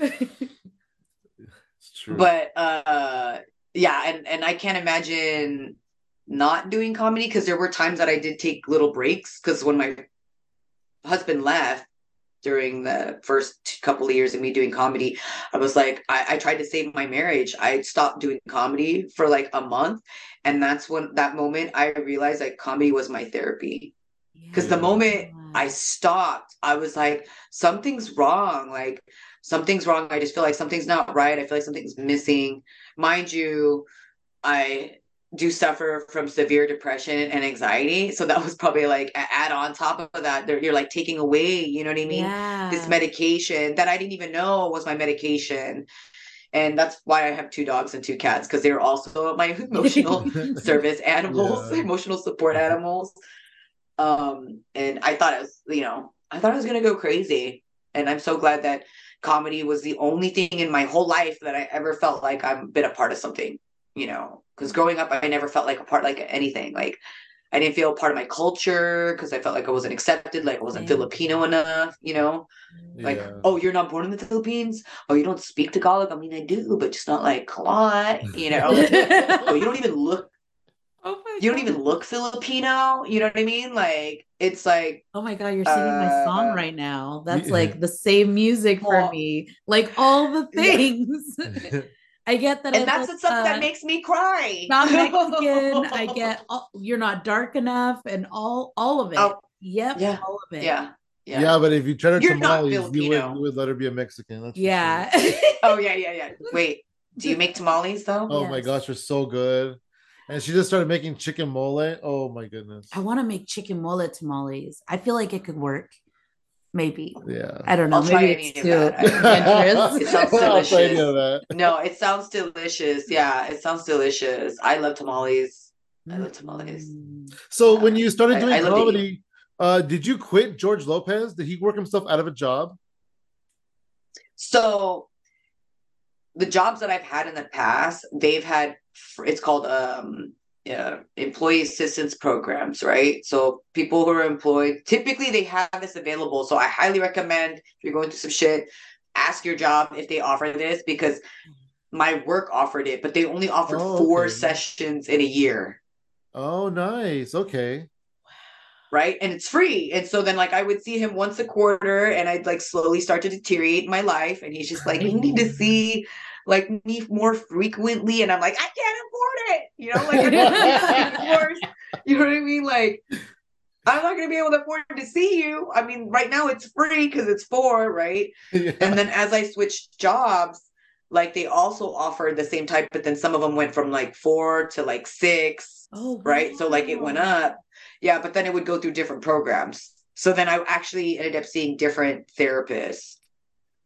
It's true. But uh, yeah, and and I can't imagine not doing comedy because there were times that I did take little breaks because when my husband left during the first couple of years of me doing comedy, I was like, I, I tried to save my marriage. I stopped doing comedy for like a month. And that's when that moment I realized like comedy was my therapy. Because the moment I stopped, I was like, something's wrong. Like, something's wrong. I just feel like something's not right. I feel like something's missing. Mind you, I do suffer from severe depression and anxiety. So that was probably like add on top of that. You're like taking away, you know what I mean? Yeah. This medication that I didn't even know was my medication. And that's why I have two dogs and two cats because they're also my emotional service animals, Yeah. emotional support animals. Um, and I thought it was, you know, I thought I was gonna go crazy. And I'm so glad that comedy was the only thing in my whole life that I ever felt like I've been a part of something, you know, because growing up, I never felt like a part like anything. Like I didn't feel part of my culture because I felt like I wasn't accepted, like I wasn't Yeah. Filipino enough, you know. Like, oh, you're not born in the Philippines. Oh, you don't speak Tagalog. I mean, I do, but just not like a lot, you know. oh, you don't even look. Oh my You don't God. even look Filipino. You know what I mean? Like, it's like, Oh my god, you're singing my song Uh, right now. That's Yeah. like the same music for Well, me. Like all the Yeah. things. I get that. and I that's look, the stuff uh, that makes me cry. not Mexican. I get all, you're not dark enough, and all all of it. Oh, yep, yeah, all of it. yeah, yeah. yeah. but if you try to You're tamales, you would, you would let her be a Mexican. That's yeah. sure. Oh, yeah, yeah, yeah. Wait, do you make tamales though? Oh my gosh, you're so good. And she just started making chicken mole. Oh my goodness. I want to make chicken mole tamales. I feel like it could work. Maybe Yeah. I don't know. I'll try Maybe any it's of too that. adventurous. It sounds I'll try any delicious. of that. No, it sounds delicious. Yeah, it sounds delicious. I love tamales. I love tamales. Mm. So when you started doing I love to eat. comedy, uh, did you quit George Lopez? Did he work himself out of a job? So the jobs that I've had in the past, they've had it's called um uh, employee assistance programs, right? So people who are employed, typically they have this available. So I highly recommend if you're going through some shit, ask your job if they offer this because my work offered it, but they only offered Oh, four okay. sessions in a year. Oh, nice. Okay. Right? And it's free. And so then like I would see him once a quarter and I'd like slowly start to deteriorate my life. And he's just like, you need to see like me more frequently. And I'm like, I can't afford it. You know, like I can't afford it. you know what I mean? Like I'm not gonna be able to afford to see you. I mean, right now it's free because it's four, right? Yeah. And then as I switched jobs, like they also offered the same type, but then some of them went from like four to like six Oh, right? So like it went up. Yeah, but then it would go through different programs. So then I actually ended up seeing different therapists,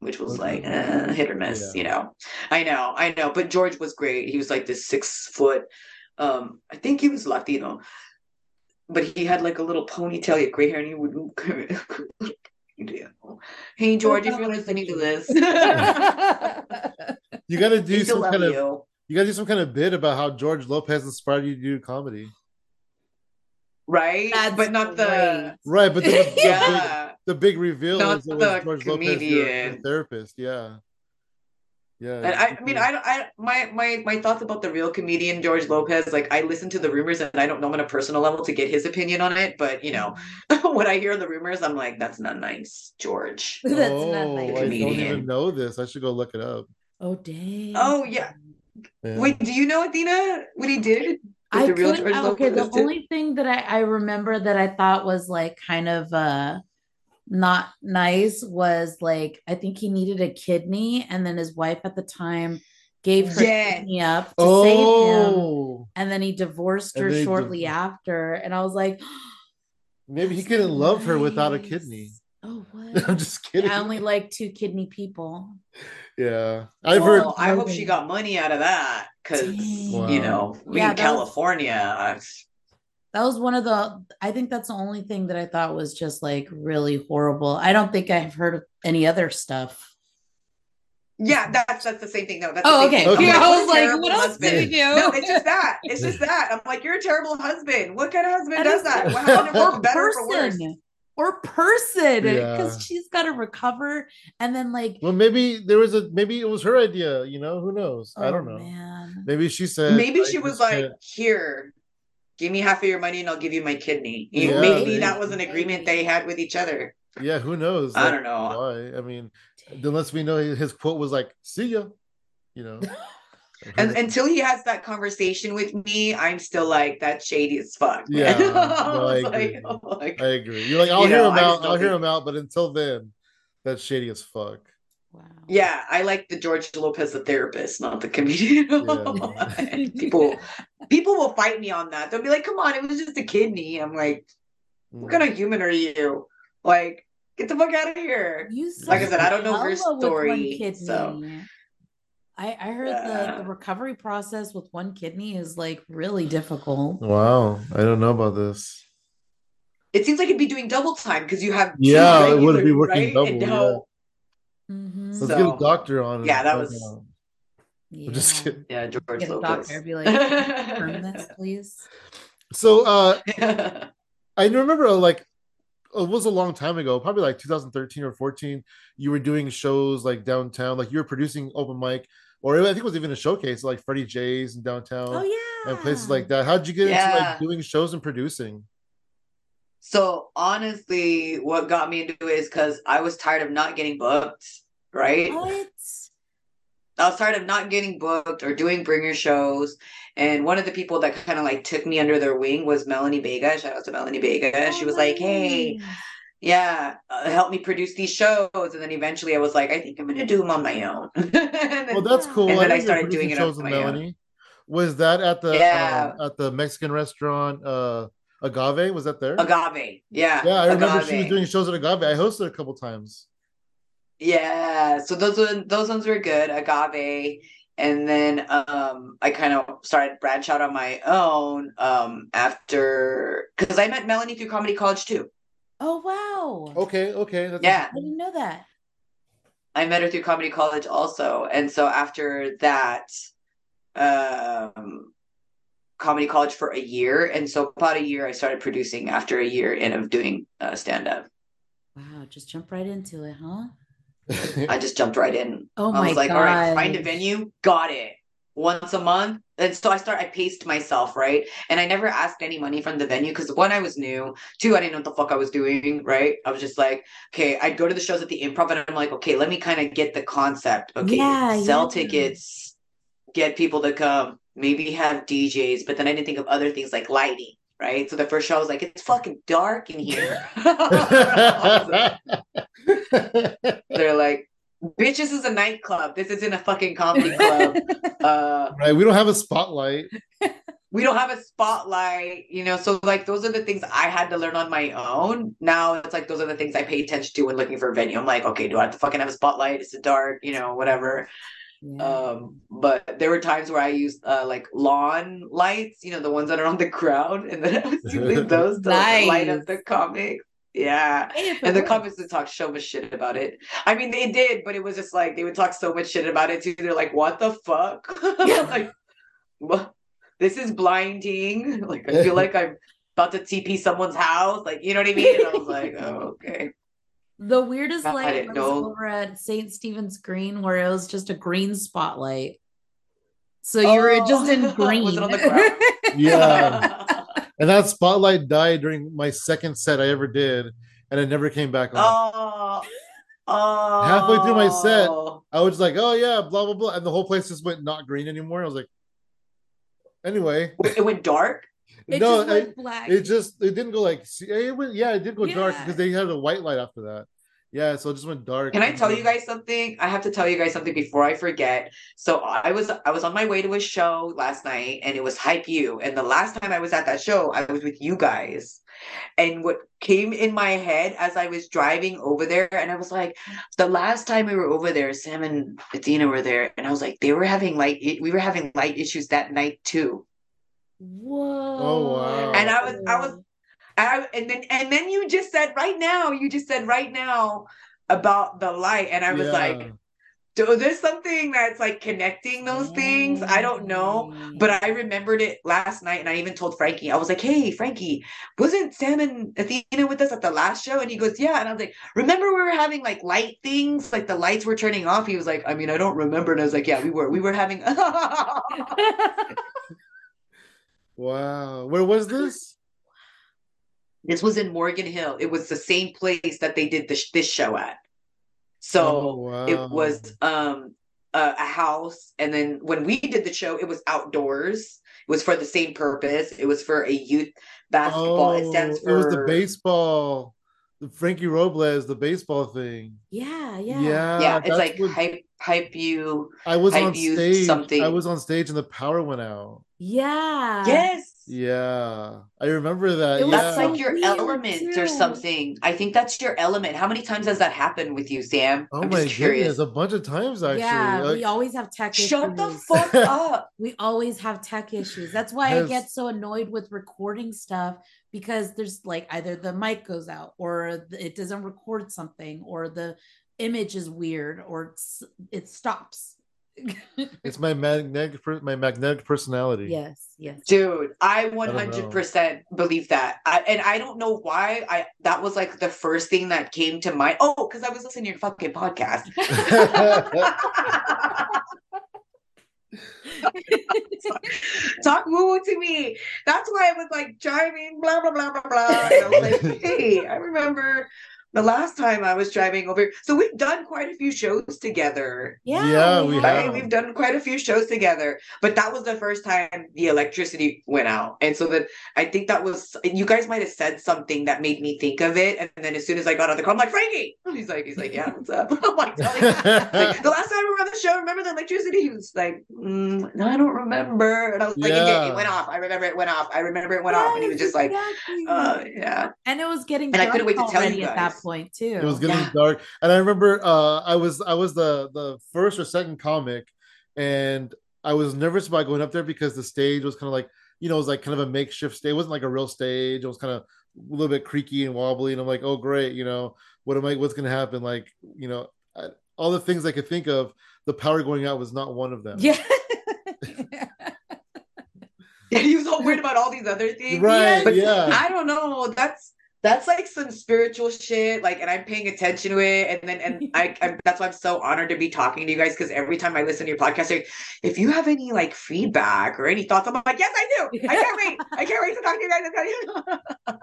which was like uh, hit or miss, Yeah. you know. I know, I know. But George was great. He was like this six foot, um, I think he was Latino, but he had like a little ponytail, he had gray hair, and he would Hey George, if you're listening to this, You got to do some kind of you. you got to do some kind of bit about how George Lopez inspired you to do comedy, Right? That's but not the right? But the, the, big, yeah. the big reveal Not is the George Lopez, your, your comedian. therapist. Yeah, yeah. And I, I mean, I, I, my, my, my thoughts about the real comedian George Lopez. Like, I listen to the rumors, and I don't know him on a personal level to get his opinion on it. But you know, mm-hmm. when I hear the rumors, I'm like, that's not nice, George. That's oh, not I like don't even know this. I should go look it up. Oh dang. Oh yeah. Yeah. Wait, do you know Athena? What he did? What I the real could, George okay, the Lopez did? only thing that I, I remember that I thought was like kind of uh not nice was like I think he needed a kidney and then his wife at the time gave her Yes. kidney up to save him Oh, and then he divorced her they div- shortly after and I was like maybe he couldn't not love her without a kidney. Oh what? I'm just kidding. I only like two kidney people. yeah, I've heard. I hope she got money out of that because Dang. you know, we Yeah, in that was- California. That was one of the I think that's the only thing that I thought was just like really horrible. I don't think I've heard of any other stuff. Yeah, that's that's the same thing. No, that's Oh, okay. thing. I'm Okay. Yeah, I what was like, what else husband. did he do? No, it's just that. It's just that. I'm like, you're a terrible husband. What kind of husband And does it's that? like, What happened or for better or for worse? Person or person because Yeah. she's got to recover and then like Well, maybe there was a maybe it was her idea. You know, who knows? I oh, don't know. man Maybe she said. Maybe she was like, can't- here, give me half of your money and I'll give you my kidney. Yeah, maybe maybe. that was an agreement they had with each other. yeah, who knows? I Like, don't know. why. I mean, unless we know his quote was like, "See ya," you know. And until he has that conversation with me, I'm still like, that's shady as fuck. man." Yeah, I no, I was like, agree. oh my I agree. You're like, I'll You hear know, him I just out. I'll hear him out. But until then, that's shady as fuck. wow Yeah, I like the George Lopez, the therapist, not the comedian. Yeah. people, people will fight me on that. They'll be like, "Come on, it was just a kidney." I'm like, "What kind of mm. human are you? Like, get the fuck out of here." you Like I said, I don't know her hella with one story, kidney. so- I, I heard Yeah. the, the recovery process with one kidney is like really difficult. Wow, I don't know about this. It seems like it'd be doing double time because you have two Yeah, it would be working right? Double, now- Mhm. Let's So- get a doctor on. Yeah, that Find was- out. yeah. just kidding. yeah, George Get a Lopez. doctor, be like, confirm this, please. So, uh, I remember uh, like it was a long time ago, probably like 2013 or 14. You were doing shows like downtown, like you were producing open mic, or I think it was even a showcase like Freddie J's in downtown Oh yeah. and places like that. How'd you get into like doing shows and producing? So honestly, what got me into it is because I was tired of not getting booked, right? What? I was tired of not getting booked or doing bringer shows. And one of the people that kind of like took me under their wing was Melanie Vega. Shout out to Melanie Vega. she Oh, was like, "Hey, nice. Yeah, uh, help me produce these shows." And then eventually, I was like, "I think I'm gonna do them on my own." Then- Well, that's cool. And then know I started doing it on my own. Was that at the Yeah. um, at the Mexican restaurant uh Agave? Was that there? Agave, yeah, Yeah, I remember she was doing shows at Agave. I hosted a couple times. Yeah, so those one those ones were good, agave. And then um I kind of started branch out on my own um after because I met Melanie through comedy college too. Oh wow. Okay, okay. That's Yeah, I didn't know that. I met her through comedy college also. And so after that, um comedy college for a year. And so about a year I started producing after a year in of doing uh, stand up. Wow, just jump right into it, huh? I just jumped right in. Oh I my was like, god. all right, find a venue, got it. Once a month. And so I start I paced myself, right? And I never asked any money from the venue because one, I was new. Two, I didn't know what the fuck I was doing, right? I was just like, okay, I'd go to the shows at the improv and I'm like, okay, let me kind of get the concept. Okay, Yeah, sell yeah. tickets, get people to come, maybe have DJs, but then I didn't think of other things like lighting. Right. So the first show I was like, it's fucking dark in here. They're like, bitch, this is a nightclub. This isn't a fucking comedy club. uh right, we don't have a spotlight. we don't have a spotlight, you know. So like those are the things I had to learn on my own. Now it's like those are the things I pay attention to when looking for a venue. I'm like, okay, do I have to fucking have a spotlight? Is it dark? You know, whatever. Yeah. Um, but there were times where I used uh like lawn lights, you know, the ones that are on the ground, and then I was using those to like, light up the comics. Yeah. Hey, And the works. comics would talk so much shit about it. I mean, they did, but it was just like they would talk so much shit about it too. They're like, "What the fuck?" Yeah. like, what? This is blinding. Like, I feel like I'm about to TP someone's house. Like, you know what I mean? And I was like, "Oh, okay." The weirdest I light didn't was know. over at St. Stephen's Green where it was just a green spotlight. So you were oh. just in Oh, green. was it on the ground? Yeah. And that spotlight died during my second set I ever did, and it never came back on. oh. Oh. Halfway through my set, I was like, oh yeah, blah blah blah, and the whole place just went not green anymore. I was like, anyway, It went dark. it no, just went black. it just it didn't go like it went yeah, it did go dark because they had a white light after that. Yeah, so it just went dark. Can I tell you guys something? I have to tell you guys something before I forget. So I was I was on my way to a show last night and it was Hype You. And the last time I was at that show, I was with you guys. And what came in my head as I was driving over there, and I was like, the last time we were over there, Sam and Athena were there, and I was like, they were having light we were having light issues that night too. Whoa. Oh, wow. And I was I was and, I, and then and then you just said right now, you just said right now about the light, and I was Yeah. like, do- there's something that's like connecting those things. I don't know, mm. but I remembered it last night, and I even told Frankie. I was like, "Hey, Frankie, wasn't Sam and Athena with us at the last show?" And he goes, "Yeah." And I was like, "Remember we were having like light things, like the lights were turning off." He was like, "I mean, I don't remember." And I was like, "Yeah, we were. We were having." Wow. Where was this? This was in Morgan Hill. It was the same place that they did this this show at. So Oh, wow. it was um a, a house and then when we did the show it was outdoors it was for the same purpose it was for a youth basketball it stands for Oh, it was the baseball, the Frankie Robles, the baseball thing. yeah, yeah. Yeah, yeah it's like what- hype hype you I was hype on you stage. something. I was on stage and the power went out. Yeah. yes Yeah, I remember that. It was yeah. that's like your weird, element or something i think that's your element how many times has that happened with you sam oh i'm my just curious goodness, a bunch of times actually. yeah, Like, we always have tech shut the fuck up we always have tech issues. That's why I Yes. get so annoyed with recording stuff because there's like either the mic goes out or it doesn't record something or the image is weird or it's, it stops. It's my magnetic, my magnetic personality. yes, yes. Dude, I 100% believe that. I, and I don't know why I that was like the first thing that came to mind. Oh, because I was listening to your fucking podcast. Talk woo woo to me. That's why I was like driving, blah blah blah blah blah. And I was like, hey, I remember the last time I was driving over. So we've done quite a few shows together. Yeah, Yeah, we Right? have. We've done quite a few shows together, but that was the first time the electricity went out. And so then I think that was you guys might have said something that made me think of it. And then as soon as I got on the car, I'm like, Frankie. And he's like, he's like, yeah, what's up? I'm like, like, the last time we were on the show, remember the electricity? He was like, mm, no, I don't remember. And I was like, it, did. Yeah. it went off. I remember it went off. I remember it went off. And he was Yes, just like, exactly. uh, yeah. and it was getting And I couldn't wait to tell you already that guys. Point too. it was getting Yeah. dark and i remember uh i was i was the the first or second comic and i was nervous about going up there because the stage was kind of like you know it was like kind of a makeshift stage it wasn't like a real stage it was kind of a little bit creaky and wobbly and i'm like oh great you know what am i what's going to happen like you know I, all the things i could think of the power going out was not one of them yeah. And he was all worried about all these other things. right But yeah I don't know. That's that's like some spiritual shit. Like, and I'm paying attention to it, and then and I, I'm, that's why I'm so honored to be talking to you guys because every time I listen to your podcast, like, if you have any like feedback or any thoughts, I'm like, yes, I do. I can't wait. I can't wait to talk to you guys.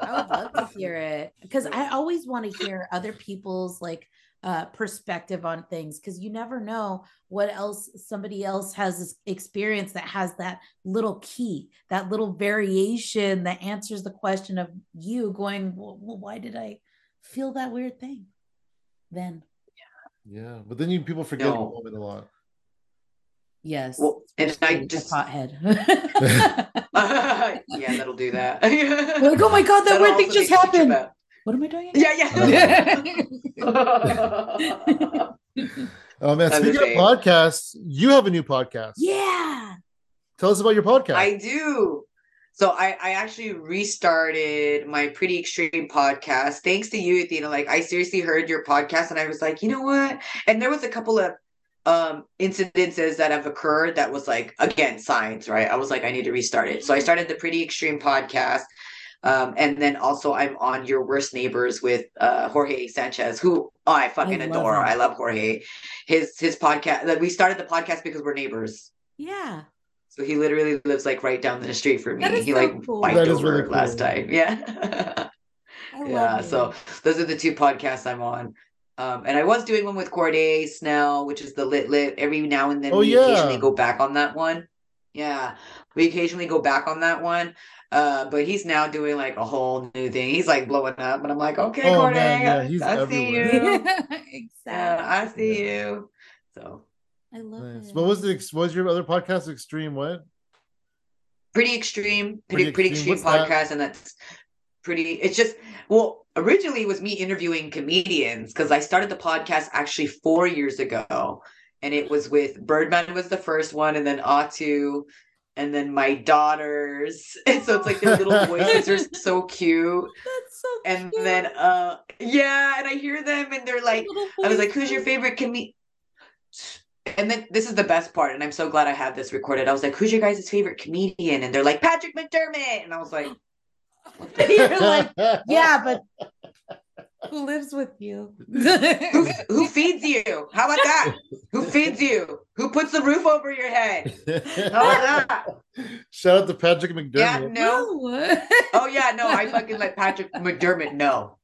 I would love to hear it because I always want to hear other people's like uh perspective on things because you never know what else somebody else has this experience that has that little key that little variation that answers the question of you going well, well, why did i feel that weird thing then yeah but then you people forget No. the moment a lot yes Well, and I just- pothead yeah, that'll do that. like oh my god that That'll weird thing just happened bad. What am i doing Yeah, yeah. oh man That's speaking of podcasts you have a new podcast yeah tell us about your podcast I do. So I, I actually restarted my pretty extreme podcast thanks to you, Athena. Like I seriously heard your podcast and I was like, you know what? And there was a couple of um incidences that have occurred that was like again signs, right? I was like, I need to restart it. So I started the pretty extreme podcast. Um, and then also I'm on your worst neighbors with uh Jorge Sanchez, who oh, I fucking I adore. him. I love Jorge. His his podcast like we started the podcast because we're neighbors. yeah So he literally lives like right down the street from me. He so like cool. biked That is over really last time. Yeah. Yeah. it. So those are the two podcasts I'm on. Um, and I was doing one with Corday Snell, which is the Lit Lit. Every now and then Oh, we yeah. occasionally go back on that one. Yeah. We occasionally go back on that one. Uh, but he's now doing like a whole new thing. He's like blowing up, and I'm like, okay, Oh, Corday, man, yeah, I- he's I see you. exactly. Yeah, I see you. So I love Nice. it. What was the what was your other podcast? Extreme what? pretty extreme, Pretty pretty pretty Extreme. extreme, What's that? podcast, and that's pretty. It's just well, originally it was me interviewing comedians because I started the podcast actually four years ago, and it was with Birdman was the first one, and then Atu, and then my daughters, and so it's like their little voices are so cute, That's so and cute. then uh yeah, and I hear them, and they're like, I was like, "Who's your favorite comedian?" and then this is the best part, and I'm so glad I have this recorded. I was like, "Who's your guys' favorite comedian?" And they're like, "Patrick McDermott," and I was like, like, yeah, but who lives with you? who, who feeds you? How about that? Who feeds you? Who puts the roof over your head? How about that? Shout out to Patrick McDermott. Yeah, no. Oh yeah, no, I fucking let Patrick McDermott know.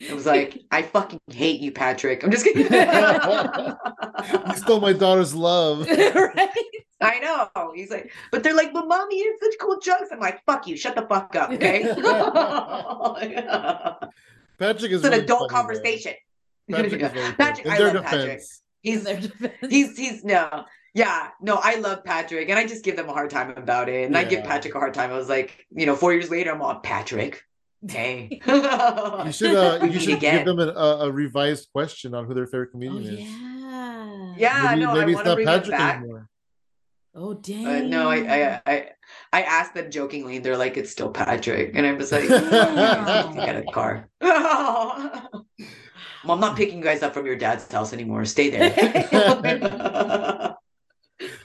It was like, I fucking hate you, Patrick. I'm just kidding. you stole my daughter's love. right? I know. He's like, but they're like, but mommy, you have such cool jokes. I'm like, fuck you, shut the fuck up, okay? Patrick is it's an really adult conversation. though. Patrick is Patrick. I In love Patrick. defense. In He's their defense. he's he's no. Yeah, no, I love Patrick, and I just give them a hard time about it. And I give Patrick a hard time. I was like, you know, four years later, I'm on Patrick. Dang. You should uh, you should again. give them an, a, a revised question on who their favorite Oh, comedian is. yeah. Yeah, maybe no, I maybe it's wanna not bring it Patrick back. anymore. Oh, dang. Uh, no, I, I I I asked them jokingly, and they're like, "It's still Patrick," and I was like, Damn. "Get the car." well, I'm not picking you guys up from your dad's house anymore. Stay there.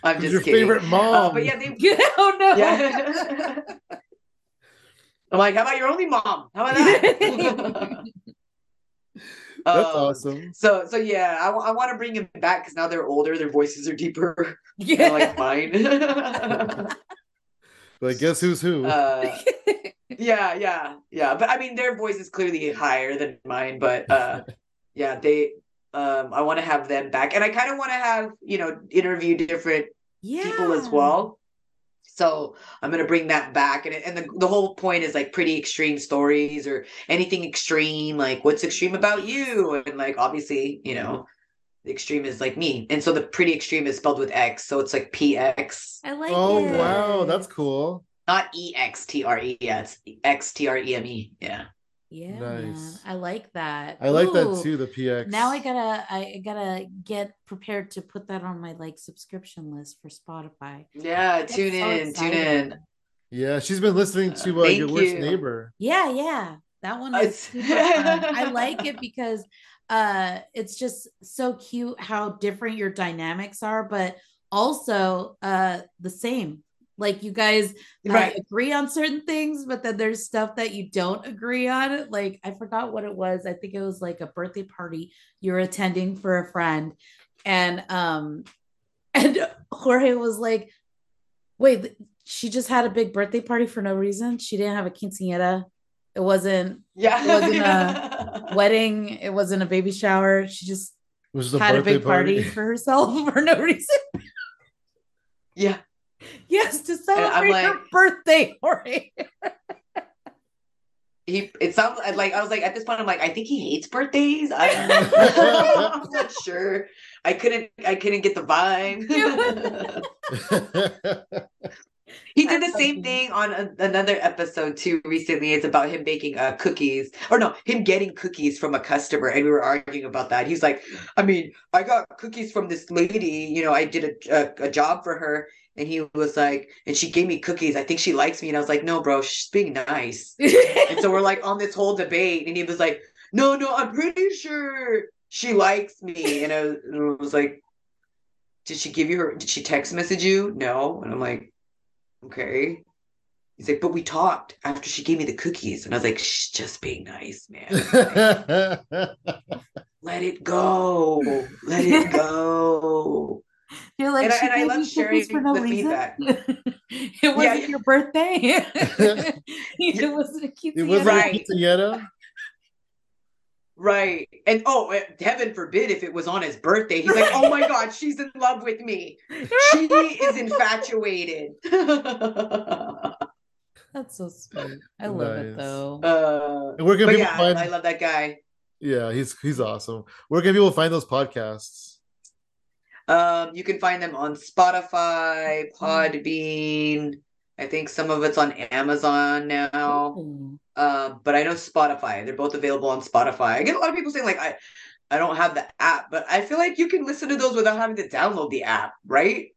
I'm just your kidding. favorite mom? Uh, but yeah, they. oh, no. Yeah. I'm like, how about your only mom? How about that? That's Um, awesome. So, so yeah, I, I want to bring him back because now they're older, their voices are deeper, Yeah. like mine. But guess who's who? uh, yeah, yeah, yeah. But I mean, their voice is clearly higher than mine. But uh, yeah, they. Um, I want to have them back, and I kind of want to have you know interview different yeah. people as well. So I'm gonna bring that back, and and the the whole point is like pretty extreme stories or anything extreme, like what's extreme about you, and like obviously you know the extreme is like me, and so the pretty extreme is spelled with X, so it's like PX, I like oh it. wow, that's cool. not E X T R E. Yeah, it's X T R E M E. Yeah. Yeah, Nice. I like that. I like that too. The PX. Now I gotta, I gotta get prepared to put that on my like subscription list for Spotify. Yeah, That's tune so in, tune in. Yeah, she's been listening to uh, Thank your worst neighbor. Yeah, yeah, that one is It's- super fun. I like it because uh, it's just so cute how different your dynamics are, but also uh the same. Like you guys uh, Right. agree on certain things, but then there's stuff that you don't agree on. Like I forgot what it was. I think it was like a birthday party you're attending for a friend, and um, and Jorge was like, "Wait, she just had a big birthday party for no reason. She didn't have a quinceañera. It wasn't Yeah. It wasn't a wedding. It wasn't a baby shower. She just was just a had a big party for herself for no reason. yeah. Yes, to I'm celebrate her birthday, Jorge. He it sounds like I was like at this point I'm like I think he hates birthdays. I'm, I'm not sure. I couldn't I couldn't get the vibe. He did the same thing on a, another episode too recently. It's about him baking uh, cookies or no, him getting cookies from a customer and we were arguing about that. He's like, I mean, I got cookies from this lady, you know, I did a, a, a job for her and he was like, and she gave me cookies. I think she likes me. And I was like, no, bro, she's being nice. And so we're like on this whole debate, and he was like, "No, no, I'm pretty sure she likes me." And I was, and I was like, "Did she give you her? Did she text message you?" No. And I'm like, "Okay." He's like, "But we talked after she gave me the cookies," and I was like, "She's just being nice, man. Let it go. Let it go." You're like, And I- she and I gave love you cookies sharing the reason? feedback. it wasn't yeah. your birthday. it wasn't a it wasn't Right. a quinceañera? Right. And oh, eh, heaven forbid if it was on his birthday. He's like, oh my God, she's in love with me. She is infatuated. uh, That's so sweet. I love it Nice. though. And where can but people yeah, find? I love that guy. yeah, he's he's awesome. Where can people find those podcasts? Um, you can find them on Spotify, Podbean. I think some of it's on Amazon now. Ooh. Um, but I know Spotify. They're both available on Spotify. I get a lot of people saying like I I don't have the app, but I feel like you can listen to those without having to download the app, right?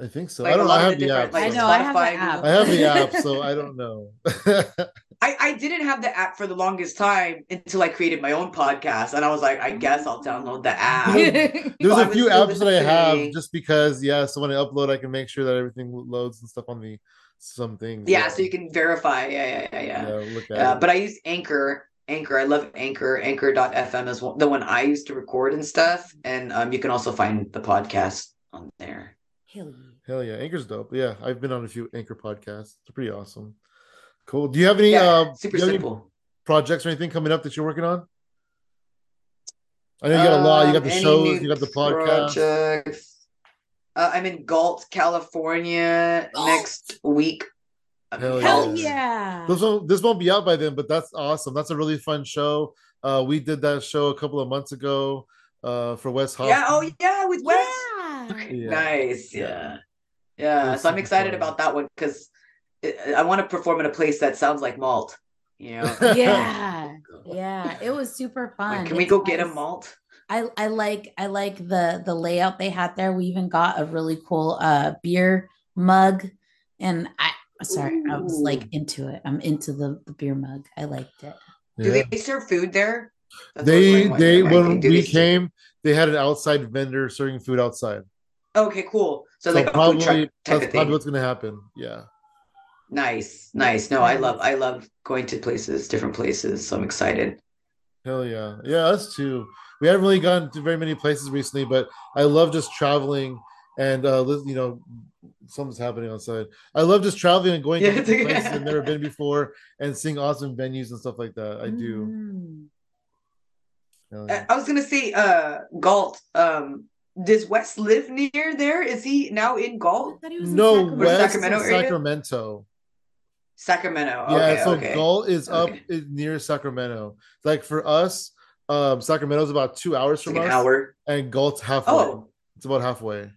I think so. Like I a don't. lot I have the the different, app. like, I so- know, I have the app. I have the app, so I don't know. I, I didn't have the app for the longest time until I created my own podcast. And I was like, I guess I'll download the app. There's So I a few apps that I have just because, yeah. So when I upload, I can make sure that everything loads and stuff on the some things. Yeah, so you can verify. Yeah, yeah, yeah, yeah. yeah, look at Yeah, it. but I use Anchor. Anchor. I love Anchor. Anchor.fm is one, the one I use to record and stuff. And um, you can also find the podcast on there. Hell Hell yeah, Anchor's dope. Yeah, I've been on a few Anchor podcasts. It's pretty awesome. Cool. Do you have any Yeah, uh super do you any simple. projects or anything coming up that you're working on? I know you got a lot. You got Um, the any shows. You got the podcast. projects? Uh, I'm in Galt, California Galt. next week. I'm Hell Hell Galt. yeah. This won't this won't be out by then, but that's awesome. That's a really fun show. Uh, we did that show a couple of months ago. Uh, for Wes Hoffman. Yeah. Oh, yeah. With Wes. Yeah. Yeah. Nice. Yeah. Yeah. Yeah. So I'm excited fun. about that one because I want to perform in a place that sounds like malt. You know. Yeah. Yeah. It was super fun. Like, can we It's go get a malt? I, I like I like the the layout they had there. We even got a really cool uh beer mug, and I sorry I was like into it. I'm into the, the beer mug. I liked it. Do Yeah. they serve food there? That's They they my- my when thing. We they came, they had an outside vendor serving food outside. Okay, cool. So, So like a food probably truck type that's probably what's gonna happen. Yeah. Nice, nice. No, I love I love going to places, different places. So I'm excited. Hell yeah. Yeah, us too. We haven't really gone to very many places recently, but I love just traveling and uh you know something's happening outside. I love just traveling and going Yeah, to different places I've never been before and seeing awesome venues and stuff like that. I do. Mm. I yeah. I was gonna say, uh, Galt. Um, does Wes live near there? Is he now in I Galt, thought he was in No, Sacramento. West Sacramento area? Sacramento. Sacramento? Yeah, okay, so okay. Galt is up Okay. in- near Sacramento. Like for us, um, Sacramento's about two hours It's from like an us, hour. and Galt's halfway. Oh, It's about halfway.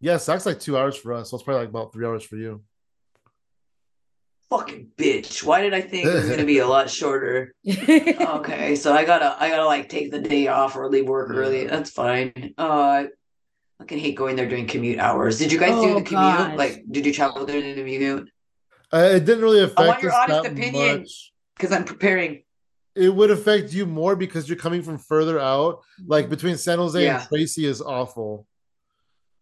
Yeah, Sac's like two hours for us, so it's probably like about three hours for you. fucking bitch! Why did I think it was gonna be a lot shorter? Okay, so I gotta I gotta like take the day off or leave work early. That's fine. Uh, I fucking hate going there during commute hours. Did you guys do Oh, the commute? gosh. Like, did you travel there in the commute? Uh, it didn't really affect I want your us honest that opinion. much. Because I'm preparing. It would affect you more because you're coming from further out. Like between San Jose Yeah. and Tracy is awful.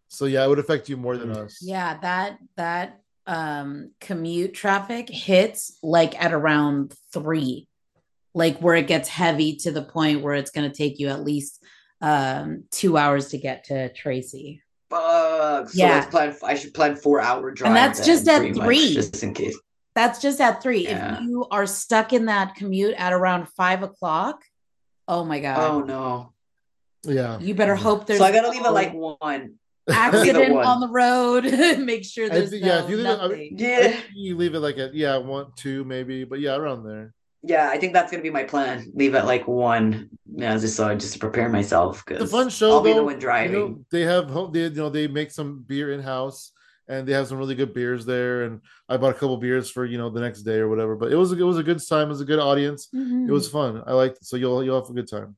So yeah, it would affect you more than us. Yeah, that that um commute traffic hits like at around three, like where it gets heavy to the point where it's gonna take you at least um two hours to get to Tracy. Fuck. So Yeah. let's plan. I should plan four hour drive. And that's then, just at pretty much, three. just in case. That's just at three. Yeah. If you are stuck in that commute at around five o'clock, oh my god. Oh no! Yeah. You better hope there's So I gotta leave no at like one. accident one. on the road. Make sure I there's think- yeah, if you leave it- I mean- Yeah, You leave it like a yeah, one, two, maybe, but yeah, around there. Yeah. I think that's gonna be my plan. Leave at like one. Yeah, just so just to prepare myself. because The Because fun show I'll be the one driving. You know, they have home. They you know they make some beer in house, and they have some really good beers there. And I bought a couple beers for you know the next day or whatever. But it was a, it was a good time. It was a good audience. Mhm. It was fun. I liked it. So you'll you'll have a good time.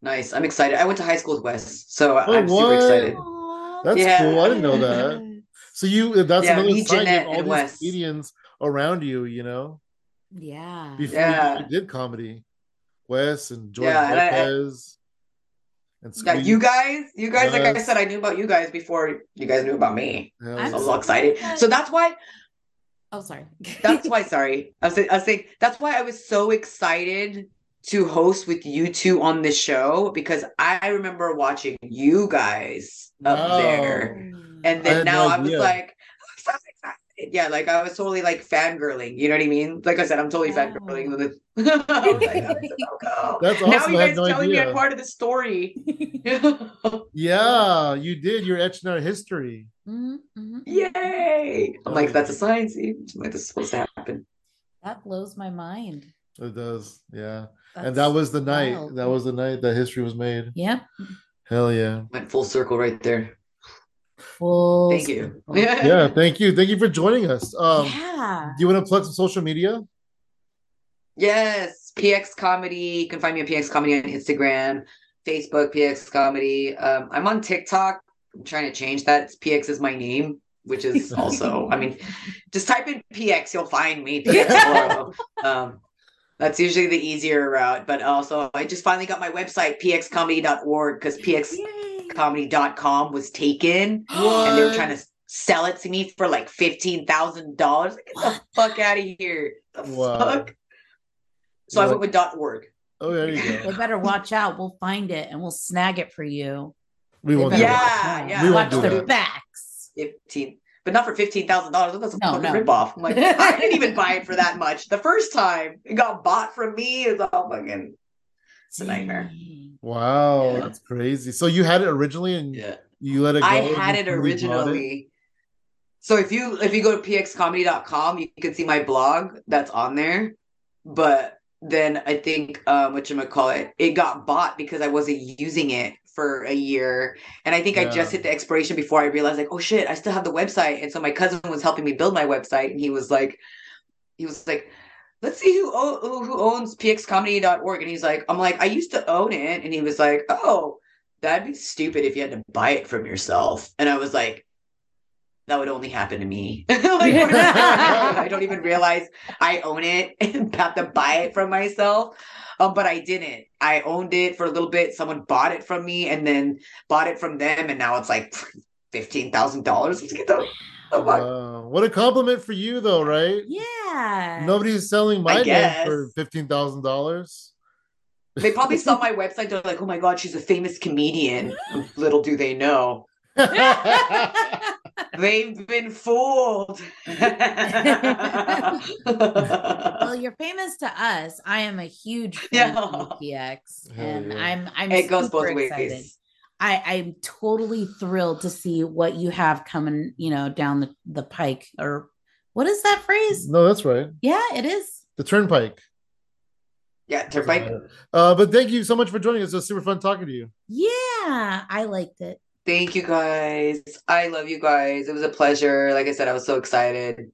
Nice. I'm excited. I went to high school with Wes, so Oh, I'm super excited. Aw. That's Yeah. cool. I didn't know that. So you that's Yeah, another me, sign. You have Jeanette, all and these Wes. comedians around you. You know, Yeah. before Yeah. you did comedy, Wes and George Yeah, and I- I- Lopez. and Yeah, you guys, you guys, like I said, I knew about you guys before you guys knew about me. Hell I'm I was yeah. all excited. So that's why Oh, sorry. that's why sorry I was, saying- I was saying that's why i was so excited to host with you two on this show because i remember watching you guys up Wow. there and then now no i was like I'm so excited. Yeah like i was totally like fangirling you know what i mean like i said i'm totally Wow. fangirling with it like, "I'm so go." That's now you guys no telling me idea. i'm part of the story Yeah, you did. You're etching our history. Mhm, mhm. yay i'm like that's a sign see like this is supposed to happen That blows my mind. It does. Yeah. and that was the night. wild. That was the night that history was made. Yep. Hell yeah. went full circle right there Full thank you. Yeah. Thank you. Thank you for joining us. Um, yeah. do you want to plug some social media? Yes, PX Comedy. You can find me on PX Comedy on Instagram, Facebook, PX Comedy. Um, I'm on TikTok. I'm trying to change that. It's PX is my name. which is also, I mean, just type in PX, you'll find me. PX um, that's usually the easier route. But also, I just finally got my website, pxcomedy.org, because pxcomedy.com was taken What? and they were trying to sell it to me for like $15,000. Like, get the fuck out of here. The Wow. fuck? So I went with dot .org. Oh, there you They go. better watch out. We'll find it and we'll snag it for you. We won't. Do. Yeah, watch yeah. out. We won't Watch do their that. backs. 15 but not for fifteen thousand dollars. That's a No, fucking no. ripoff. I'm like, I didn't even buy it for that much. The first time it got bought from me is all fucking It's a nightmare. Wow, Yeah. that's crazy. So you had it originally, and yeah. you let it go. I had it bought it? originally. So if you if you go to pxcomedy.com, you can see my blog that's on there. But then I think um what you call it, it got bought because I wasn't using it for a year. And I think I just hit the expiration before I realized like, oh shit, I still have the website. And so my cousin was helping me build my website and he was like he was like Let's see who who owns pxcomedy.org. And he's like, I'm like, I used to own it. And he was like, Oh, that'd be stupid if you had to buy it from yourself. And I was like, that would only happen to me. like? I don't even realize I own it and have to buy it from myself. Um, but I didn't. I owned it for a little bit. Someone bought it from me and then bought it from them, and now it's like fifteen thousand dollars. Let's get. Oh, wow. What a compliment for you, though, right? Yeah. Nobody's selling my name for fifteen thousand dollars. They probably saw my website. They're like, "Oh my god, she's a famous comedian." Little do they know, they've been fooled. well, you're famous to us. I am a huge fan Yeah. of PX, and yeah. I'm I'm it goes both excited. ways. I, I'm totally thrilled to see what you have coming, you know, down the, the pike. Or what is that phrase? no, that's right. Yeah, it is. The Turnpike. Yeah, Turnpike. Uh, but thank you so much for joining us. It was super fun talking to you. Yeah, I liked it. Thank you guys. I love you guys. It was a pleasure. Like I said, I was so excited.